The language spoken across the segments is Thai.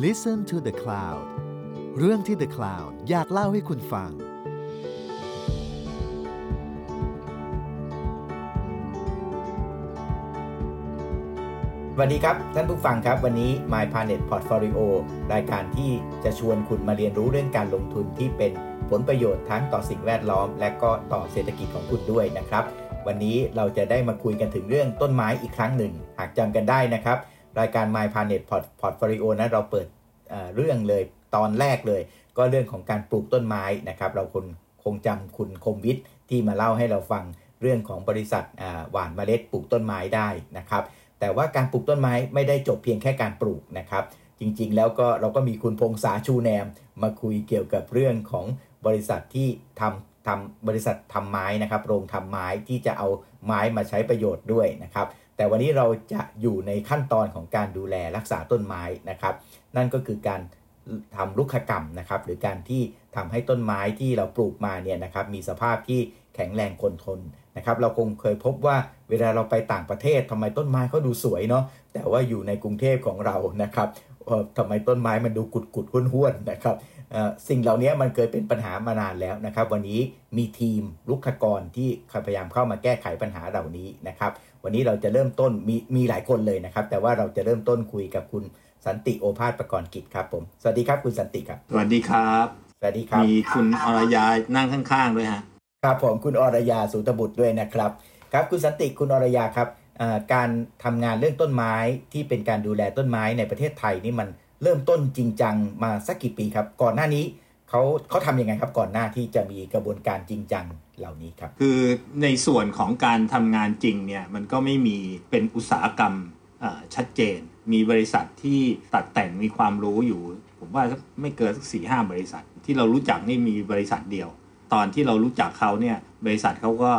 Listen to the Cloud เรื่องที่ The Cloud อยากเล่าให้คุณฟัง สวัสดีครับ ท่านผู้ฟังครับ วันนี้ My Planet Portfolio รายการที่จะชวนคุณมาเรียนรู้เรื่องการลงทุนที่เป็นผลประโยชน์ทั้งต่อสิ่งแวดล้อม และก็ต่อเศรษฐกิจของคุณด้วยนะครับ วันนี้เราจะได้มาคุยกันถึงเรื่องต้นไม้อีกครั้งหนึ่ง หากจำกันได้นะครับ รายการ My Planet Portfolio นั้นเราเปิดเรื่องเลยตอนแรกเลย ก็เรื่องของการปลูกต้นไม้นะครับ เราคนคงจำคุณคมวิทย์ที่มาเล่าให้เราฟังเรื่องของบริษัทอ่าหว่านเมล็ดปลูกต้นไม้ได้นะครับ แต่ว่าการปลูกต้นไม้ไม่ได้จบเพียงแค่การปลูกนะครับ จริงๆ แล้วก็เราก็มีคุณพงษาชูแนม มาคุยเกี่ยวกับเรื่องของบริษัทที่ทำทำบริษัททำไม้นะครับ โรงทำไม้ที่จะเอาไม้มาใช้ประโยชน์ด้วยนะครับ แต่วันนี้เราจะอยู่ในขั้นตอนของการดูแลรักษาต้นไม้นะครับ นั่นก็คือการทำรุกขกรรมนะครับ หรือการที่ทำให้ต้นไม้ที่เราปลูกมาเนี่ยนะครับ มีสภาพที่แข็งแรงคงทนนะครับ เราคงเคยพบว่าเวลาเราไปต่างประเทศทำไมต้นไม้เขาดูสวยเนาะแต่ว่าอยู่ในกรุงเทพของเรานะครับทำไมต้นไม้มันดูกุดกุดห้วนห้วนนะครับสิ่งเหล่านี้มันเคยเป็นปัญหามานานแล้วนะครับ วันนี้มีทีมลุกขกรที่พยายามเข้ามาแก้ไขปัญหาเหล่านี้นะครับ วันนี้เราจะเริ่มต้นมีมีหลายคนเลยนะครับ แต่ว่าเราจะเริ่มต้นคุยกับคุณสันติโอภาสประกรณ์กิจครับผมสวัสดีครับคุณสันติครับ สวัสดีครับ สวัสดีครับ มีคุณอรยานั่งข้างๆด้วยฮะครับผมคุณอรยาสุตบุตรด้วยนะครับ ครับคุณสันติคุณอรยาครับอ่าการทำงานเรื่องต้นไม้ที่เป็นการดูแลต้นไม้ในประเทศไทยนี่มันเริ่มต้นจริงจังมาสักกี่ปีครับ ก่อนหน้านี้ เขาเขาทำยังไงครับก่อนหน้าที่จะมีกระบวนการจริงจังเหล่านี้ครับ คือในส่วนของการทำงานจริงเนี่ยมันก็ไม่มีเป็นอุตสาหกรรมชัดเจน มีบริษัทที่ตัดแต่งมีความรู้อยู่ ผมว่าไม่เกินสักสี่ห้าบริษัท ที่เรารู้จักนี่มีบริษัทเดียว ตอนที่เรารู้จักเขาเนี่ยบริษัทเขาก็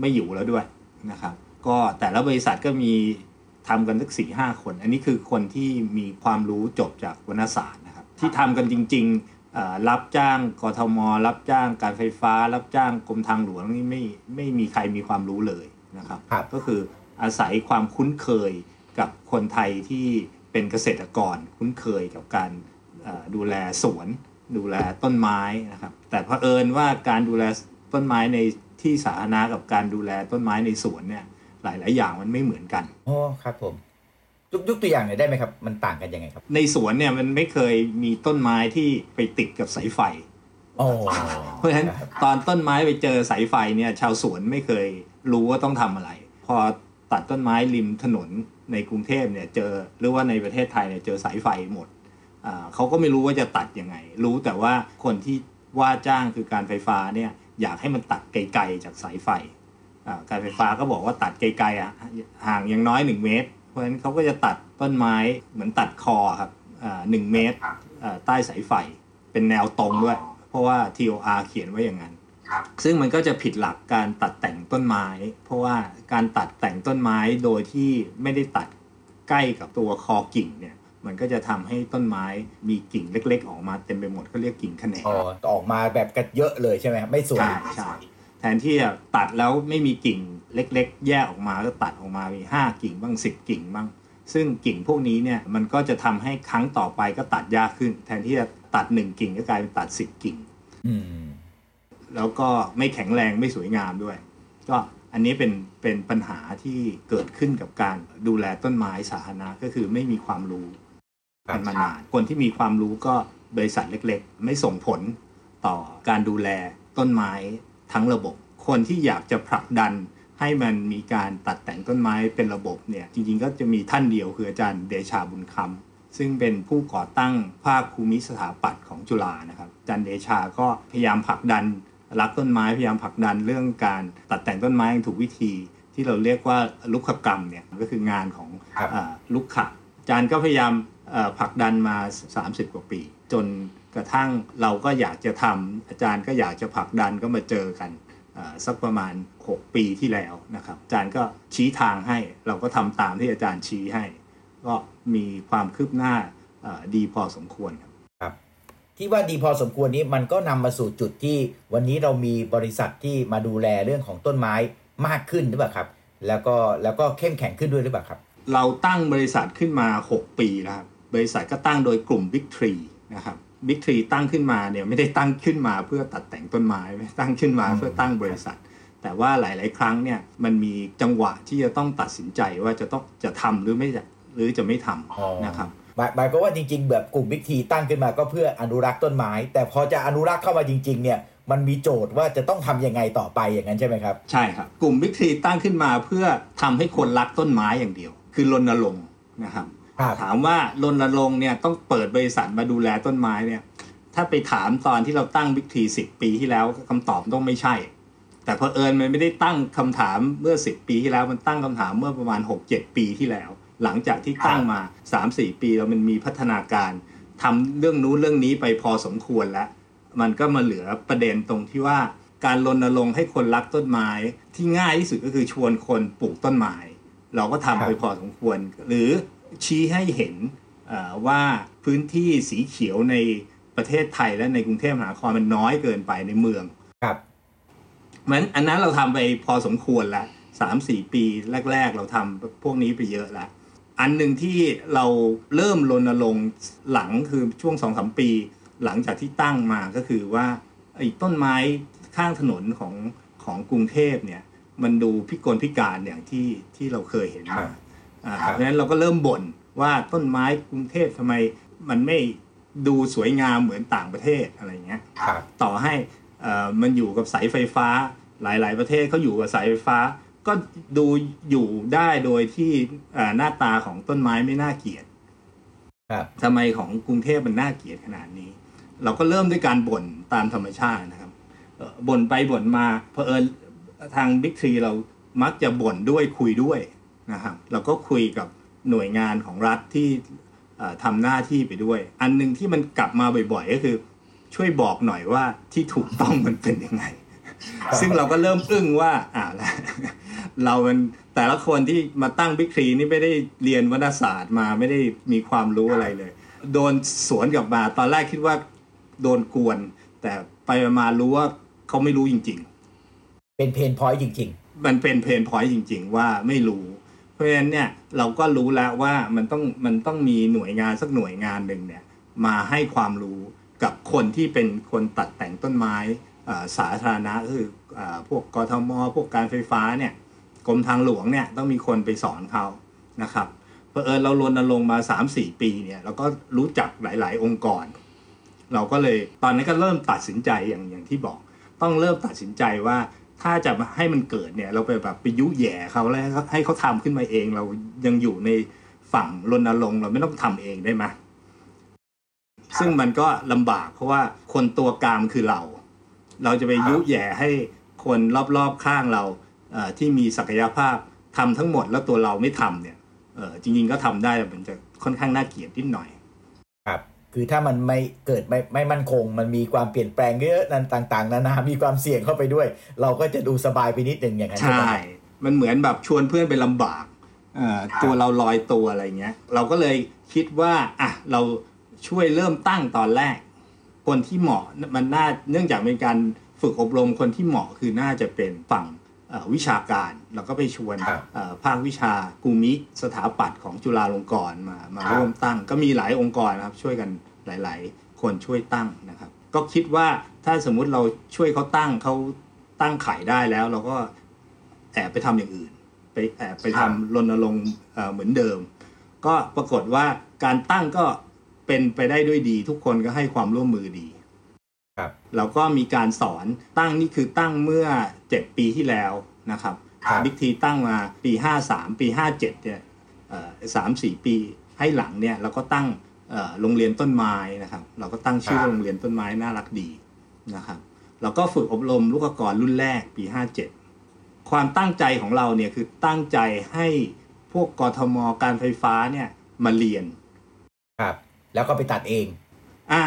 ไม่อยู่แล้วด้วยนะครับก็แต่ละบริษัทก็มีทำกันสักสี่ห้าคน อันนี้คือคนที่มีความรู้จบจากวรรณศาสตร์นะครับที่ทำกันจริง ๆ รับจ้างกทม รับจ้างการไฟฟ้า รับจ้างกรมทางหลวงนี่ไม่ไม่มีใครมีความรู้เลยนะครับครับก็คืออาศัยความคุ้นเคยกับคนไทยที่เป็นเกษตรกรคุ้นเคยกับการเอ่อดูแลสวน ดูแลต้นไม้นะครับแต่เผอิญว่าการดูแลต้นไม้ในที่สาธารณะกับการดูแลต้นไม้ในสวนเนี่ยหลาย ๆ อย่างมันไม่เหมือนกันโอ้ครับผม ยกยกตัวอย่างหน่อยได้ไหมครับ มันต่างกันยังไงครับ ในสวนเนี่ยมันไม่เคยมีต้นไม้ที่ไปติดกับสายไฟโอ้เพราะฉะนั้นตอนต้นไม้ไปเจอสายไฟเนี่ยชาวสวนไม่เคยรู้ว่าต้องทำอะไร พอตัดต้นไม้ริมถนนในกรุงเทพเนี่ยเจอหรือว่าในประเทศไทยเนี่ยเจอสายไฟหมดอ่าเขาก็ไม่รู้ว่าจะตัดยังไง รู้แต่ว่าคนที่ว่าจ้างคือการไฟฟ้าเนี่ยอยากให้มันตัดไกลๆจากสายไฟอ่าการไฟฟ้าก็บอกว่าตัดไกลๆอะห่างอย่างน้อยหนึ่งเมตร เพราะฉะนั้นเขาก็จะตัดต้นไม้เหมือนตัดคอครับอ่าหนึ่งเมตรอ่าใต้สายไฟเป็นแนวตรงด้วย เพราะว่า TOR เขียนไว้อย่างนั้น ซึ่งมันก็จะผิดหลักการตัดแต่งต้นไม้ เพราะว่าการตัดแต่งต้นไม้โดยที่ไม่ได้ตัดใกล้กับตัวคอกิ่งเนี่ยมันก็จะทำให้ต้นไม้มีกิ่งเล็ก ๆ ออกมาเต็มไปหมดเขาเรียกกิ่งแขนงอ๋อออกมาแบบกันเยอะเลยใช่ไหมครับไม่สวยใช่ใช่แทนที่จะตัดแล้วไม่มีกิ่ง เล็กๆ แยกออกมาก็ตัดออกมามีห้ากิ่งบ้างสิบกิ่งบ้าง ซึ่งกิ่งพวกนี้เนี่ยมันก็จะทำให้ครั้งต่อไปก็ตัดยากขึ้น แทนที่จะตัดหนึ่งกิ่งก็กลายเป็นตัดสิบกิ่งอืมแล้วก็ไม่แข็งแรงไม่สวยงามด้วย ก็อันนี้เป็นเป็นปัญหาที่เกิดขึ้นกับการดูแลต้นไม้สาธารณะก็คือไม่มีความรู้ครับกันมานานคนที่มีความรู้ก็บริษัทเล็กๆ ไม่ส่งผลต่อการดูแลต้นไม้ทั้งระบบ คนที่อยากจะผลักดัน ให้มันมีการตัดแต่งต้นไม้เป็นระบบเนี่ยจริงๆ ก็จะมีท่านเดียวคืออาจารย์เดชาบุญคำซึ่งเป็นผู้ก่อตั้งภาคภูมิสถาปัตย์ของจุฬานะครับอาจารย์เดชาก็พยายามผลักดันรักต้นไม้พยายามผลักดันเรื่องการตัดแต่งต้นไม้อย่างถูกวิธี ที่เราเรียกว่าลุกขกรรมเนี่ยก็คืองานของครับเอ่อลุกขะอาจารย์ก็พยายามเอ่อผลักดันมา 30 กว่าปี จนกระทั่งเราก็อยากจะทำอาจารย์ก็อยากจะผลักดันก็มาเจอกันเอ่อ สักประมาณ 6 ปีที่แล้วนะครับ อาจารย์ก็ชี้ทางให้ เราก็ทำตามที่อาจารย์ชี้ให้ ก็มีความคืบหน้าเอ่อดีพอสมควรครับครับ ที่ว่าดีพอสมควรนี้มันก็นำมาสู่จุดที่วันนี้เรามีบริษัทที่มาดูแลเรื่องของต้นไม้มากขึ้นหรือเปล่าครับ แล้วก็แล้วก็เข้มแข็งขึ้นด้วยหรือเปล่าครับ เราตั้งบริษัทขึ้นมา 6 ปีแล้วครับบริษัทก็ตั้งโดยกลุ่ม Big Tree นะครับ Big Tree ตั้งขึ้นมาเนี่ยไม่ได้ตั้งขึ้นมาเพื่อตัดแต่งต้นไม้ไม่ตั้งขึ้นมาเพื่อตั้งบริษัท แต่ว่าหลาย ๆ ครั้งเนี่ยมันมีจังหวะที่จะต้องตัดสินใจว่าจะต้องจะทำหรือไม่จะหรือจะไม่ทำนะครับหมายหมายก็ว่าจริง ๆ แบบกลุ่มบิ๊กทีตั้งขึ้นมาก็เพื่ออนุรักษ์ต้นไม้ แต่พอจะอนุรักษ์เข้ามาจริง ๆ เนี่ยมันมีโจทย์ว่าจะต้องทำยังไงต่อไปอย่างนั้นใช่ไหมครับ ใช่ครับ กลุ่ม Big Tree ตั้งขึ้นมาเพื่อทำให้คนรักต้นไม้อย่างเดียว คือรณรงค์นะครับครับ ถามว่ารณรงค์เนี่ยต้องเปิดบริษัทมาดูแลต้นไม้เนี่ย ถ้าไปถามตอนที่เราตั้ง Big Tree 10ปีที่แล้วคำตอบต้องไม่ใช่ แต่เพอเอิญมันไม่ได้ตั้งคำถามเมื่อ10ปีที่แล้วมันตั้งคำถามเมื่อประมาณ6-7ปีที่แล้ว หลังจากที่ตั้งมา3-4ปีแล้วมันมีพัฒนาการทำเรื่องนู้นเรื่องนี้ไปพอสมควรแล้ว มันก็มาเหลือประเด็นตรงที่ว่าการรณรงค์ให้คนรักต้นไม้ที่ง่ายที่สุดก็คือชวนคนปลูกต้นไม้ เราก็ทำไปพอสมควร หรือ ชี้ให้เห็นเอ่อว่าพื้นที่สีเขียวในประเทศไทยและในกรุงเทพมหานครมันน้อยเกินไปในเมืองครับเหมือนอันนั้นเราทำไปพอสมควรแล้วสามสี่ปีแรก ๆ เราทำพวกนี้ไปเยอะแล้วอันหนึ่งที่เราเริ่มรณรงค์หลังคือช่วงสองสามปี หลังจากที่ตั้งมาก็คือว่าไอ้ต้นไม้ข้างถนนของของกรุงเทพเนี่ย มันดูพิกลพิการอย่างที่ที่เราเคยเห็นครัมาบอ่าครับ เพราะฉะนั้นเราก็เริ่มบ่นว่าต้นไม้กรุงเทพทำไมมันไม่ดูสวยงามเหมือนต่างประเทศอะไรเงี้ยครับต่อให้เอ่อมันอยู่กับสายไฟฟ้าหลาย ๆ ประเทศเขาอยู่กับสายไฟฟ้า ก็ดูอยู่ได้โดยที่เอ่อหน้าตาของต้นไม้ไม่น่าเกลียดครับทำไมของกรุงเทพมันน่าเกลียดขนาดนี้ เราก็เริ่มด้วยการบ่นตามธรรมชาตินะครับเอ่อบ่นไปบ่นมาเพอเอิญทางบิ๊กทรีเรามักจะบ่นด้วยคุยด้วย นะครับเราก็คุยกับหน่วยงานของรัฐที่เอ่อทำหน้าที่ไปด้วย อันหนึ่งที่มันกลับมาบ่อยๆ ก็คือ ช่วยบอกหน่อยว่าที่ถูกต้องมันเป็นยังไง ซึ่งเราก็เริ่มอึ้งว่าอ่าแล้วเรามันแต่ละคนที่มาตั้ง Big Trees นี่ไม่ได้เรียนวรรณศาสตร์มาไม่ได้มีความรู้อะไรเลย โดนสวนกลับมาตอนแรกคิดว่าโดนกวน แต่ไปมารู้ว่าเขาไม่รู้จริงเป็น pain point จริง ๆ มันเป็น pain point จริง ๆ ว่าไม่รู้เพ ราะฉะนั้นเนี่ยเราก็รู้แล้วว่ามันต้องมันต้องมีหน่วยงานสักหน่วยงานหนึ่งเนี่ยมาให้ความรู้กับคนที่เป็นคนตัดแต่งต้นไม้สาธารณะคืออพวกกทมพวกการไฟฟ้าเนี่ยกรมทางหลวงเนี่ยต้องมีคนไปสอนเขานะครับเพอเอิญเรารณรงค์มา 3-4 ปีเนี่ยเราก็รู้จักหลาย ๆ องค์กร เราก็เลยตอนนี้นก็เริ่มตัดสินใจอย่างอย่างที่บอก ต้องเริ่มตัดสินใจว่า ถ้าจะให้มันเกิดเนี่ยเราไปแบบไปยุแย่เขาแล้วให้เขาให้เขาทำขึ้นมาเอง เรายังอยู่ในฝั่งรณรงค์เราไม่ต้องทำเองได้ไหมซึ่งมันก็ลำบากเพราะว่าคนตัวกลางคือเรา เราจะไปยุแย่ให้คนรอบๆข้างเราเที่มีศักยภาพทำทั้งหมดแล้วตัวเราไม่ทำเนี่ยเออจริงๆก็ทำได้แต่มันจะค่อนข้างน่าเกลียดนิดหน่อยครับ คือถ้ามันไม่เกิดไม่ไม่มั่นคง มันมีความเปลี่ยนแปลงเยอะนั้นต่าง ๆ นานา มีความเสี่ยงเข้าไปด้วย เราก็จะดูสบายไปนิดหนึ่งอย่างนั้นใช่มมันเหมือนแบบชวนเพื่อนไปลำบากตัวเราลอยตัวอะไรเงี้ย เราก็เลยคิดว่าอะเราช่วยเริ่มตั้งตอนแรก คนที่เหมาะมันน่าเนื่องจากเป็นการฝึกอบรมคนที่เหมาะคือน่าจะเป็นฝั่ง วิชาการเราก็ไปชวนครับเอ่อภาควิชาภูมิสถาปัตย์ของจุฬาลงกรณ์มามาครับร่วมตั้ง ก็มีหลายองค์กรนะครับช่วยกันหลาย ๆ คนช่วยตั้งนะครับ ก็คิดว่าถ้าสมมุติเราช่วยเขาตั้งเขาตั้งขายได้แล้ว เราก็แอบไปทำอย่างอื่น ไปแอบไปทำรณรงค์เอ่อเหมือนเดิม ก็ปรากฏว่าการตั้งก็เป็นไปได้ด้วยดี ทุกคนก็ให้ความร่วมมือดีครับเราก็มีการสอนตั้งนี่คือตั้งเมื่อ 7 ปีที่แล้วนะครับครับบิ๊กทีตั้งมาปี 53 ปี 57เนี่ยสามสี่ปีให้หลังเนี่ยเราก็ตั้งเอ่อโรงเรียนต้นไม้นะครับ เราก็ตั้งชื่อครับโรงเรียนต้นไม้น่ารักดีนะครับเราก็ฝึกอบรมลูกกรรุ่นแรกปี 57 ความตั้งใจของเราเนี่ยคือตั้งใจให้พวกกทมการไฟฟ้าเนี่ยมาเรียนครับแล้วก็ไปตัดเอง อ่า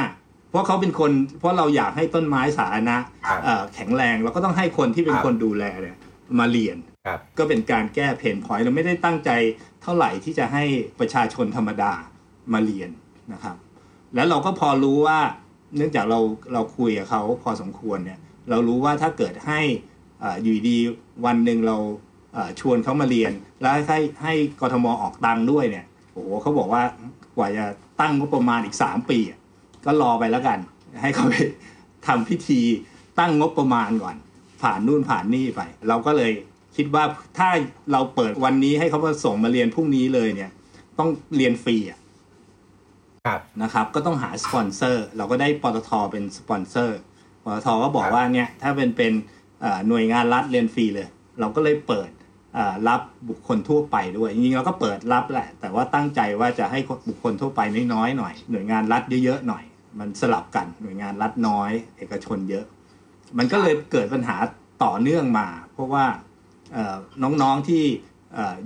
เพราะเขาเป็นคนเพราะเราอยากให้ต้นไม้สาธารณะครับเอ่อแข็งแรงเราก็ต้องให้คนที่เป็นครับคนดูแลเนี่ยมาเรียนครับก็เป็นการแก้เพนพอยต์เราไม่ได้ตั้งใจเท่าไหร่ที่จะให้ประชาชนธรรมดามาเรียนนะครับ แล้วเราก็พอรู้ว่าเนื่องจากเราเราคุยกับเขาพอสมควรเนี่ยเรารู้ว่าถ้าเกิดให้อ่าอยู่ดีวันหนึ่งเราอ่าชวนเขามาเรียน แล้วให้ให้กทมออกตังค์ด้วยเนี่ยโอ้โหเขาบอกว่ากว่าจะตั้งงบประมาณอีกสามปี ก็รอไปแล้วกัน ให้เขาไปทำพิธีตั้งงบประมาณก่อน ผ่านนู่นผ่านนี่ไป เราก็เลยคิดว่าถ้าเราเปิดวันนี้ให้เขามาส่งมาเรียนพรุ่งนี้เลยเนี่ย ต้องเรียนฟรีอะนะครับก็ต้องหาสปอนเซอร์ เราก็ได้ปตทเป็นสปอนเซอร์ปตทก็บอกว่าเนี่ยถ้าเป็นเป็นหน่วยงานรัฐเรียนฟรีเลย เราก็เลยเปิดรับบุคคลทั่วไปด้วยจริงๆเราก็เปิดรับแหละ แต่ว่าตั้งใจว่าจะให้บุคคลทั่วไปน้อยๆหน่อยหน่วยงานรัฐเยอะๆหน่อย มันสลับกันหน่วยงานรัฐน้อย เอกชนเยอะ มันก็เลยเกิดปัญหาต่อเนื่องมา เพราะว่าน้องๆที่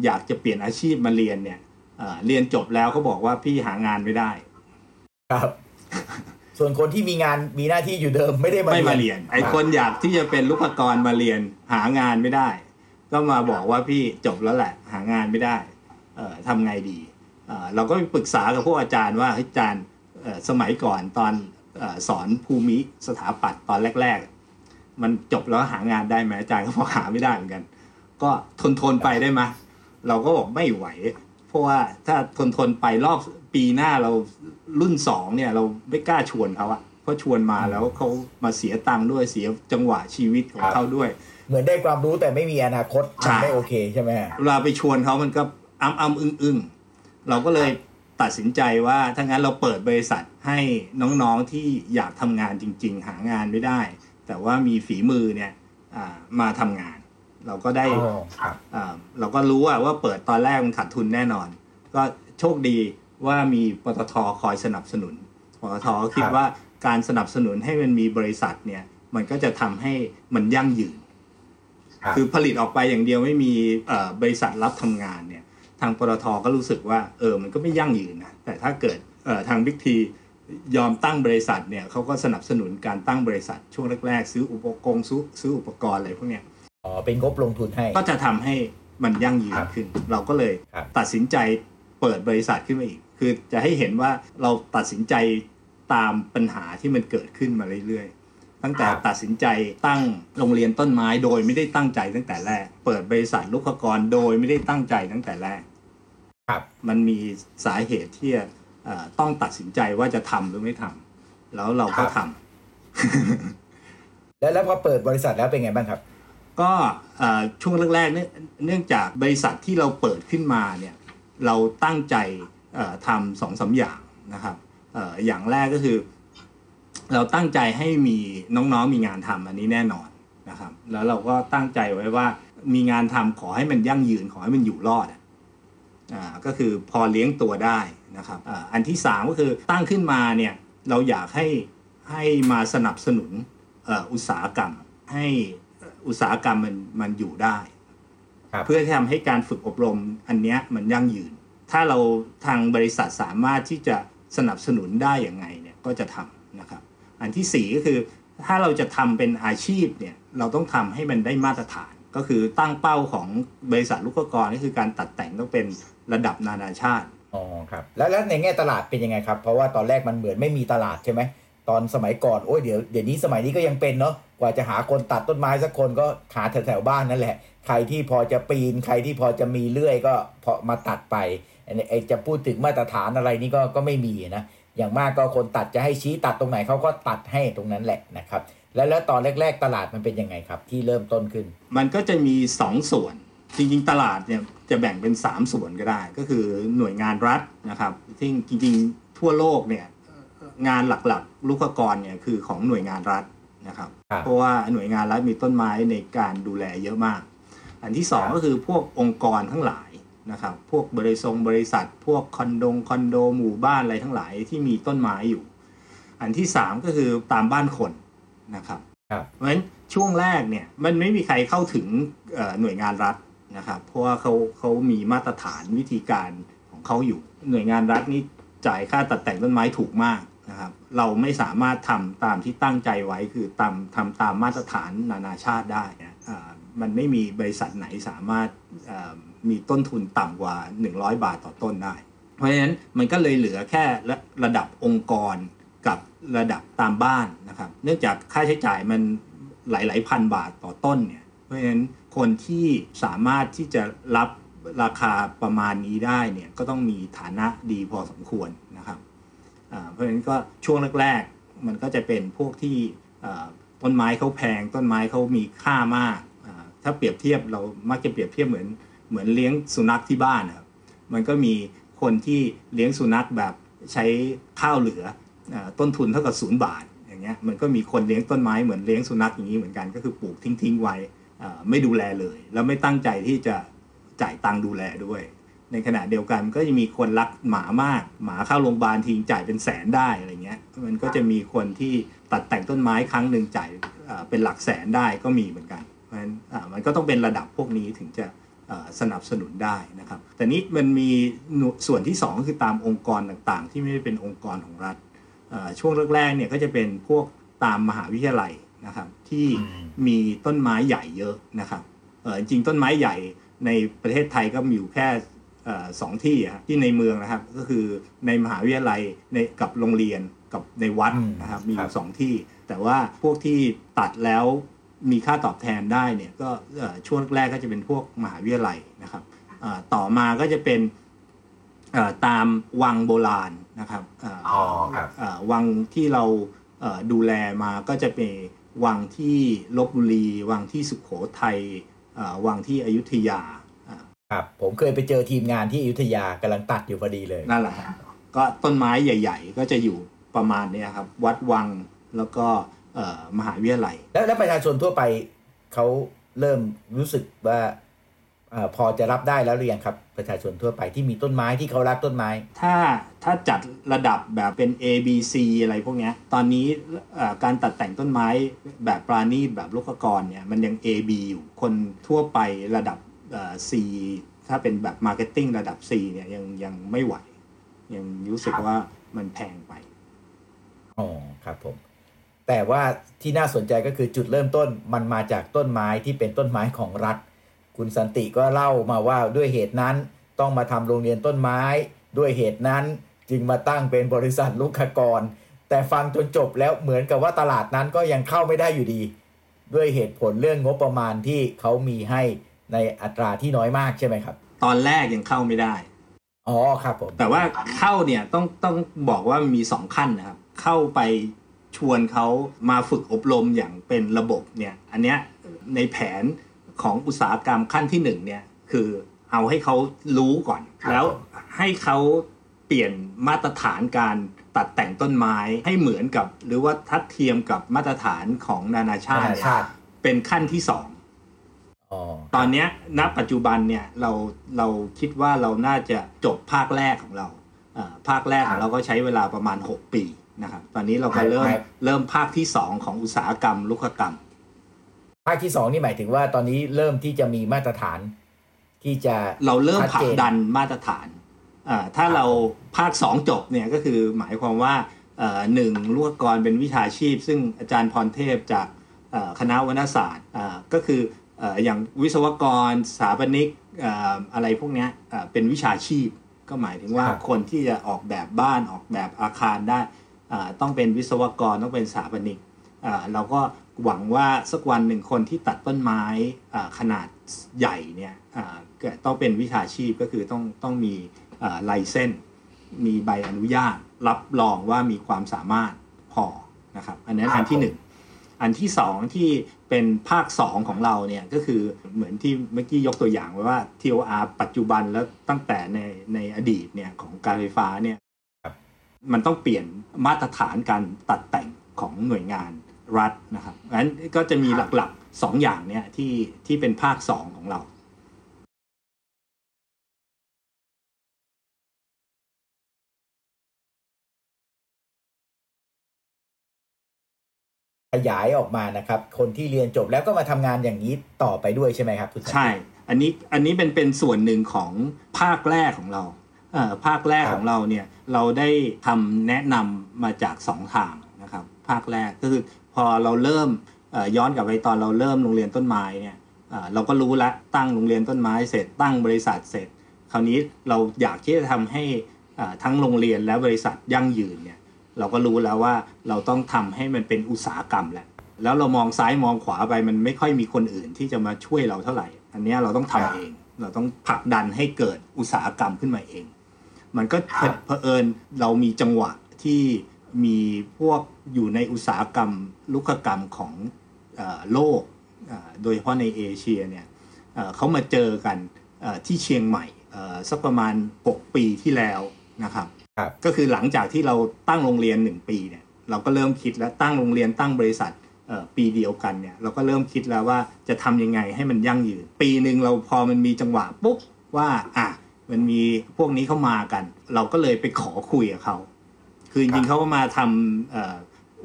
อยากจะเปลี่ยนอาชีพมาเรียนเนี่ยเรียนจบแล้วเขาบอกว่าพี่หางานไม่ได้ ครับ ส่วนคนที่มีงานมีหน้าที่อยู่เดิมไม่ได้มาไม่มาเรียน ไอคนอยากที่จะเป็นลูกกรมาเรียนหางานไม่ได้ ก็มาบอกว่าพี่จบแล้วแหละ หางานไม่ได้ เอ่อทำไงดี เอ่อเราก็ปรึกษากับพวกอาจารย์ว่าอาจารย์ สมัยก่อนตอนสอนภูมิสถาปัตย์ตอนแรก ๆ มันจบแล้วหางานได้ไหมอาจารย์ก็บอกหาไม่ได้เหมือนกัน ก็ทนทนไปได้ไหมเราก็บอกไม่ไหว เพราะว่าถ้าทนทนไปรอบปีหน้าเรารุ่นสองเนี่ยเราไม่กล้าชวนเขาอะเพราะชวนมาแล้วเขามาเสียตังค์ด้วยเสียจังหวะชีวิตของเขาด้วย เหมือนได้ความรู้แต่ไม่มีอนาคตไม่โอเคใช่ไหมเวลาไปชวนเขามันก็อ้ำอ้ำอึ้งอึ้งเราก็เลย ตัดสินใจว่าถ้างั้นเราเปิดบริษัทให้น้องๆที่อยากทำงานจริง ๆ หางานไม่ได้ แต่ว่ามีฝีมือเนี่ยมาทำงาน เราก็ได้เราก็รู้ว่าเปิดตอนแรกมันขาดทุนแน่นอน ก็โชคดีว่ามีปตทคอยสนับสนุนปตทคิดว่าการสนับสนุนให้มันมีบริษัทเนี่ยมันก็จะทำให้มันยั่งยืน คือผลิตออกไปอย่างเดียวไม่มีบริษัทรับทำงานเนี่ย ทางปตทก็รู้สึกว่าเออมันก็ไม่ยั่งยืนนะแต่ถ้าเกิดทางบิ๊กทียอมตั้งบริษัทเนี่ยเขาก็สนับสนุนการตั้งบริษัทช่วงแรกๆ ซื้ออุปกรณ์ซื้ออุปกรณ์อะไรพวกเนี้ยอ๋อเป็นงบลงทุนให้ ก็จะทำให้มันยั่งยืนขึ้น เราก็เลยตัดสินใจเปิดบริษัทขึ้นมาอีก คือจะให้เห็นว่าเราตัดสินใจตามปัญหาที่มันเกิดขึ้นมาเรื่อยๆ ตั้งแต่ตัดสินใจตั้งโรงเรียนต้นไม้โดยไม่ได้ตั้งใจตั้งแต่แรก เปิดบริษัทลูกกรโดยไม่ได้ตั้งใจตั้งแต่แรกครับมันมีสาเหตุที่ต้องตัดสินใจว่าจะทำหรือไม่ทำแล้วเราก็ทำแล้วแล้วพอเปิดบริษัทแล้วเป็นไงบ้างครับ ก็ช่วงแรกๆเนื่องจากบริษัทที่เราเปิดขึ้นมาเนี่ย เราตั้งใจทำสองสาอย่างนะครับอย่างแรกก็คือ เราตั้งใจให้มีน้องๆมีงานทำอันนี้แน่นอนนะครับ แล้วเราก็ตั้งใจไว้ว่ามีงานทำขอให้มันยั่งยืนขอให้มันอยู่รอดอ่าก็คือพอเลี้ยงตัวได้นะครับออันที่สามก็คือตั้งขึ้นมาเนี่ยเราอยากให้ให้มาสนับสนุนอุตสาหกรรม ให้อุตสาหกรรมมันมันอยู่ได้ เพื่อทำให้การฝึกอบรมอันนี้มันยั่งยืน ถ้าเราทางบริษัทสามารถที่จะสนับสนุนได้อย่างไงเนี่ยก็จะทำนะครับ อันที่ 4 ก็คือ ถ้าเราจะทำเป็นอาชีพเนี่ยเราต้องทำให้มันได้มาตรฐาน ก็คือตั้งเป้าของบริษัทลูกกรก็คือการตัดแต่งต้องเป็นระดับนานาชาติอ๋อครับแล้วแล้วในแง่ตลาดเป็นยังไงครับ เพราะว่าตอนแรกมันเหมือนไม่มีตลาดใช่ไหมตอนสมัยก่อนโอ้ยเดี๋ยวเดี๋ยวนี้สมัยนี้ก็ยังเป็นเนาะกว่าจะหาคนตัดต้นไม้สักคนก็หาแถวแถวบ้านนั่นแหละ ใครที่พอจะปีนใครที่พอจะมีเลื่อยก็พอมาตัดไปไอ้จะพูดถึงมาตรฐานอะไรนี่ก็ก็ไม่มีนะ อย่างมากก็คนตัดจะให้ชี้ตัดตรงไหนเขาก็ตัดให้ตรงนั้นแหละนะครับ แล้วแล้วตอนแรก ๆ ตลาดมันเป็นยังไงครับ ที่เริ่มต้นขึ้น มันก็จะมี2ส่วน จริงๆ ตลาดเนี่ยจะแบ่งเป็น 3 ส่วนก็ได้ ก็คือหน่วยงานรัฐนะครับที่จริงๆ ทั่วโลกเนี่ยงานหลักๆ ลูกกรเนี่ยคือของหน่วยงานรัฐนะครับ เพราะว่าหน่วยงานรัฐมีต้นไม้ในการดูแลเยอะมาก อันที่ 2 ก็คือพวกองค์กรทั้งหลาย นะครับ พวกบริษัทบริษัท พวกคอนโดคอนโดหมู่บ้านอะไรทั้งหลายที่มีต้นไม้อยู่ อันที่สามก็คือตามบ้านคนนะครับเพราะฉะนั้นช่วงแรกเนี่ยมันไม่มีใครเข้าถึงหน่วยงานรัฐนะครับ เพราะว่าเขาเขามีมาตรฐานวิธีการของเขาอยู่ หน่วยงานรัฐนี่จ่ายค่าตัดแต่งต้นไม้ถูกมากนะครับ เราไม่สามารถทำตามที่ตั้งใจไว้คือตามทำตามมาตรฐานนานาชาติได้ มันไม่มีบริษัทไหนสามารถมีต้นทุนต่ำกว่า 100 บาทต่อต้นได้ เพราะฉะนั้นมันก็เลยเหลือแค่ระดับองค์กรกับระดับตามบ้านนะครับ เนื่องจากค่าใช้จ่ายมันหลายๆพันบาทต่อต้นเนี่ย เพราะฉะนั้นคนที่สามารถที่จะรับราคาประมาณนี้ได้เนี่ยก็ต้องมีฐานะดีพอสมควรนะครับเพราะฉะนั้นก็ช่วงแรกๆมันก็จะเป็นพวกที่ต้นไม้เขาแพง ต้นไม้เขามีค่ามาก ถ้าเปรียบเทียบเรามักจะเปรียบเทียบเหมือนเหมือนเลี้ยงสุนัขที่บ้านครับมันก็มีคนที่เลี้ยงสุนัขแบบใช้ข้าวเหลือต้นทุนเท่ากับศูนย์บาทอย่างเงี้ยมันก็มีคนเลี้ยงต้นไม้เหมือนเลี้ยงสุนัขอย่างนี้เหมือนกันก็คือปลูกทิ้งๆไว้ไม่ดูแลเลย แล้วไม่ตั้งใจที่จะจ่ายตังค์ดูแลด้วย ในขณะเดียวกันก็จะมีคนรักหมามากหมาเข้าโรงพยาบาลทิ้งจ่ายเป็นแสนได้อะไรเงี้ยมันก็จะมีคนที่ตัดแต่งต้นไม้ครั้งหนึ่งจ่ายเป็นหลักแสนได้ก็มีเหมือนกัน เพราะฉะนั้นมันก็ต้องเป็นระดับพวกนี้ถึงจะสนับสนุนได้นะครับ แต่นี้มันมีส่วนที่2คือตามองค์กรต่างๆ ที่ไม่ได้เป็นองค์กรของรัฐช่วงแรกๆเนี่ยก็จะเป็นพวกตามมหาวิทยาลัยนะครับที่มีต้นไม้ใหญ่เยอะนะครับจริงต้นไม้ใหญ่ในประเทศไทยก็มีอยู่แค่สองที่ที่ในเมืองนะครับ ก็คือในมหาวิทยาลัยในกับโรงเรียนกับในวัดนะครับมีอยู่สองที่ แต่ว่าพวกที่ตัดแล้ว มีค่าตอบแทนได้เนี่ยก็ช่วงแรกก็จะเป็นพวกมหาวิทยาลัยนะครับต่อมาก็จะเป็นตามวังโบราณนะครับวังที่เราดูแลมาก็จะเป็นวังที่ลบบุรี วังที่สุขโขทัยวังที่อยุธยาครับผมเคยไปเจอทีมงานที่อยุธยากำลังตัดอยู่พอดีเลยนั่นแหละก็ต้นไม้ใหญ่ ๆ ก็จะอยู่ประมาณนี้ครับ วัดวังแล้วก็ มหาวิทยาลัยแล้วแล้วประชาชนทั่วไปเขาเริ่มรู้สึกว่าอพอจะรับได้แล้วหรือยังครับ ประชาชนทั่วไปที่มีต้นไม้ที่เขารักต้นไม้ ถ้าถ้าจัดระดับแบบเป็น A B C อะไรพวกนี้ตอนนี้การตัดแต่งต้นไม้แบบปราณีตแบบรุกขกรเนี่ยมันยัง A B อยู่คนทั่วไประดับ C ถ้าเป็นแบบ marketing ระดับ C เนี่ยยังยังไม่ไหว ยังรู้สึกว่ามันแพงไปอ๋อครับผม แต่ว่าที่น่าสนใจก็คือจุดเริ่มต้นมันมาจากต้นไม้ที่เป็นต้นไม้ของรัฐ คุณสันติก็เล่ามาว่าด้วยเหตุนั้นต้องมาทำโรงเรียนต้นไม้ ด้วยเหตุนั้นจึงมาตั้งเป็นบริษัทลูกกร แต่ฟังจนจบแล้วเหมือนกับว่าตลาดนั้นก็ยังเข้าไม่ได้อยู่ดี ด้วยเหตุผลเรื่องงบประมาณที่เขามีให้ในอัตราที่น้อยมากใช่ไหมครับ ตอนแรกยังเข้าไม่ได้อ๋อครับผมแต่ว่าเข้าเนี่ยต้องต้องบอกว่ามีสองขั้นนะครับ เข้าไป ชวนเขามาฝึกอบรมอย่างเป็นระบบเนี่ยอันเนี้ยในแผนของอุตสาหกรรมขั้นที่หนึ่งเนี่ยคือเอาให้เขารู้ก่อน แล้วให้เขาเปลี่ยนมาตรฐานการตัดแต่งต้นไม้ให้เหมือนกับ หรือว่าทัดเทียมกับมาตรฐานของนานาชาติเป็นขั้นที่สองตอนนี้ณปัจจุบันเนี่ยเราเราคิดว่าเราน่าจะจบภาคแรกของเราภาคแรกของเราก็ใช้เวลาประมาณ 6 ปี นะครับตอนนี้เราก็เริ่มเริ่มภาคที่สองของอุตสาหกรรม ลูกกรรม ภาคที่สองนี่หมายถึงว่าตอนนี้เริ่มที่จะมีมาตรฐาน ที่จะเราเริ่มผลักดันมาตรฐานถ้าเราภาคสองจบเนี่ยก็คือหมายความว่าหนึ่งลูกกรเป็นวิชาชีพ ซึ่งอาจารย์พรเทพจากคณะวรรณศาสตร์ก็คืออย่างวิศวกรสถาปนิกอะไรพวกนี้เป็นวิชาชีพ ก็หมายถึงว่าคนที่จะออกแบบบ้านออกแบบอาคารได้ ต้องเป็นวิศวกรต้องเป็นสถาปนิกเราก็หวังว่าสักวันหนึ่งคนที่ตัดต้นไม้ขนาดใหญ่เนี่ยต้องเป็นวิชาชีพก็คือต้องต้องมีไลเซนมีใบอนุญาต รับรองว่ามีความสามารถพอนะครับอันนั้นอันที่หนึ่งอันที่สองที่เป็นภาคสองของเราเนี่ยก็คือเหมือนที่เมื่อกี้ยกตัวอย่างไว้ว่า TOR ปัจจุบันแล้วตั้งแต่ในในอดีตเนี่ยของการไฟฟ้าเนี่ย มันต้องเปลี่ยนมาตรฐานการตัดแต่งของหน่วยงานรัฐนะครับงั้นก็จะมีหลักๆสองอย่างเนี่ยที่ที่เป็นภาคสองของเราขยายออกมานะครับ คนที่เรียนจบแล้วก็มาทำงานอย่างนี้ต่อไปด้วยใช่ไหมครับใช่ อันนี้อันนี้เป็นเป็นส่วนหนึ่งของภาคแรกของเรา ภาคแรกของเราเนี่ยเราได้ทำแนะนำมาจากสองทางนะครับภาคแรกก็คือพอเราเริ่มย้อนกลับไปตอนเราเริ่มโรงเรียนต้นไม้เนี่ยเราก็รู้ล้วตั้งโรงเรียนต้นไม้เสร็จตั้งบริษัทเสร็จ คราวนี้เราอยากที่จะทำให้ทั้งโรงเรียนและบริษัทยั่งยืนเนี่ยเราก็รู้แล้วว่าเราต้องทำให้มันเป็นอุตสาหกรรมแหละแล้วเรามองซ้ายมองขวาไปมันไม่ค่อยมีคนอื่นที่จะมาช่วยเราเท่าไหร่ อันนี้เราต้องทำเอง เราต้องผลักดันให้เกิดอุตสาหกรรมขึ้นมาเอง มันก็ครับเผอิญเรามีจังหวะที่มีพวกอยู่ในอุตสาหกรรมลุกกรรมของเออโลกเอ่อโดยเฉพาะในเอเชียเนี่ยเอ่อเขามาเจอกันเอ่อที่เชียงใหม่เอ่อสักประมาณ 6 ปีที่แล้วนะครับครับก็คือหลังจากที่เราตั้งโรงเรียน 1 ปีเนี่ยเราก็เริ่มคิดแล้วตั้งโรงเรียนตั้งบริษัทเอ่อปีเดียวกันเนี่ยเราก็เริ่มคิดแล้วว่าจะทำยังไงให้มันยั่งยืน ปีหนึ่งเราพอมันมีจังหวะปุ๊บว่าอะ มันมีพวกนี้เข้ามากัน เราก็เลยไปขอคุยกับเขา คือจริงๆเขาก็มาทำเอ่อ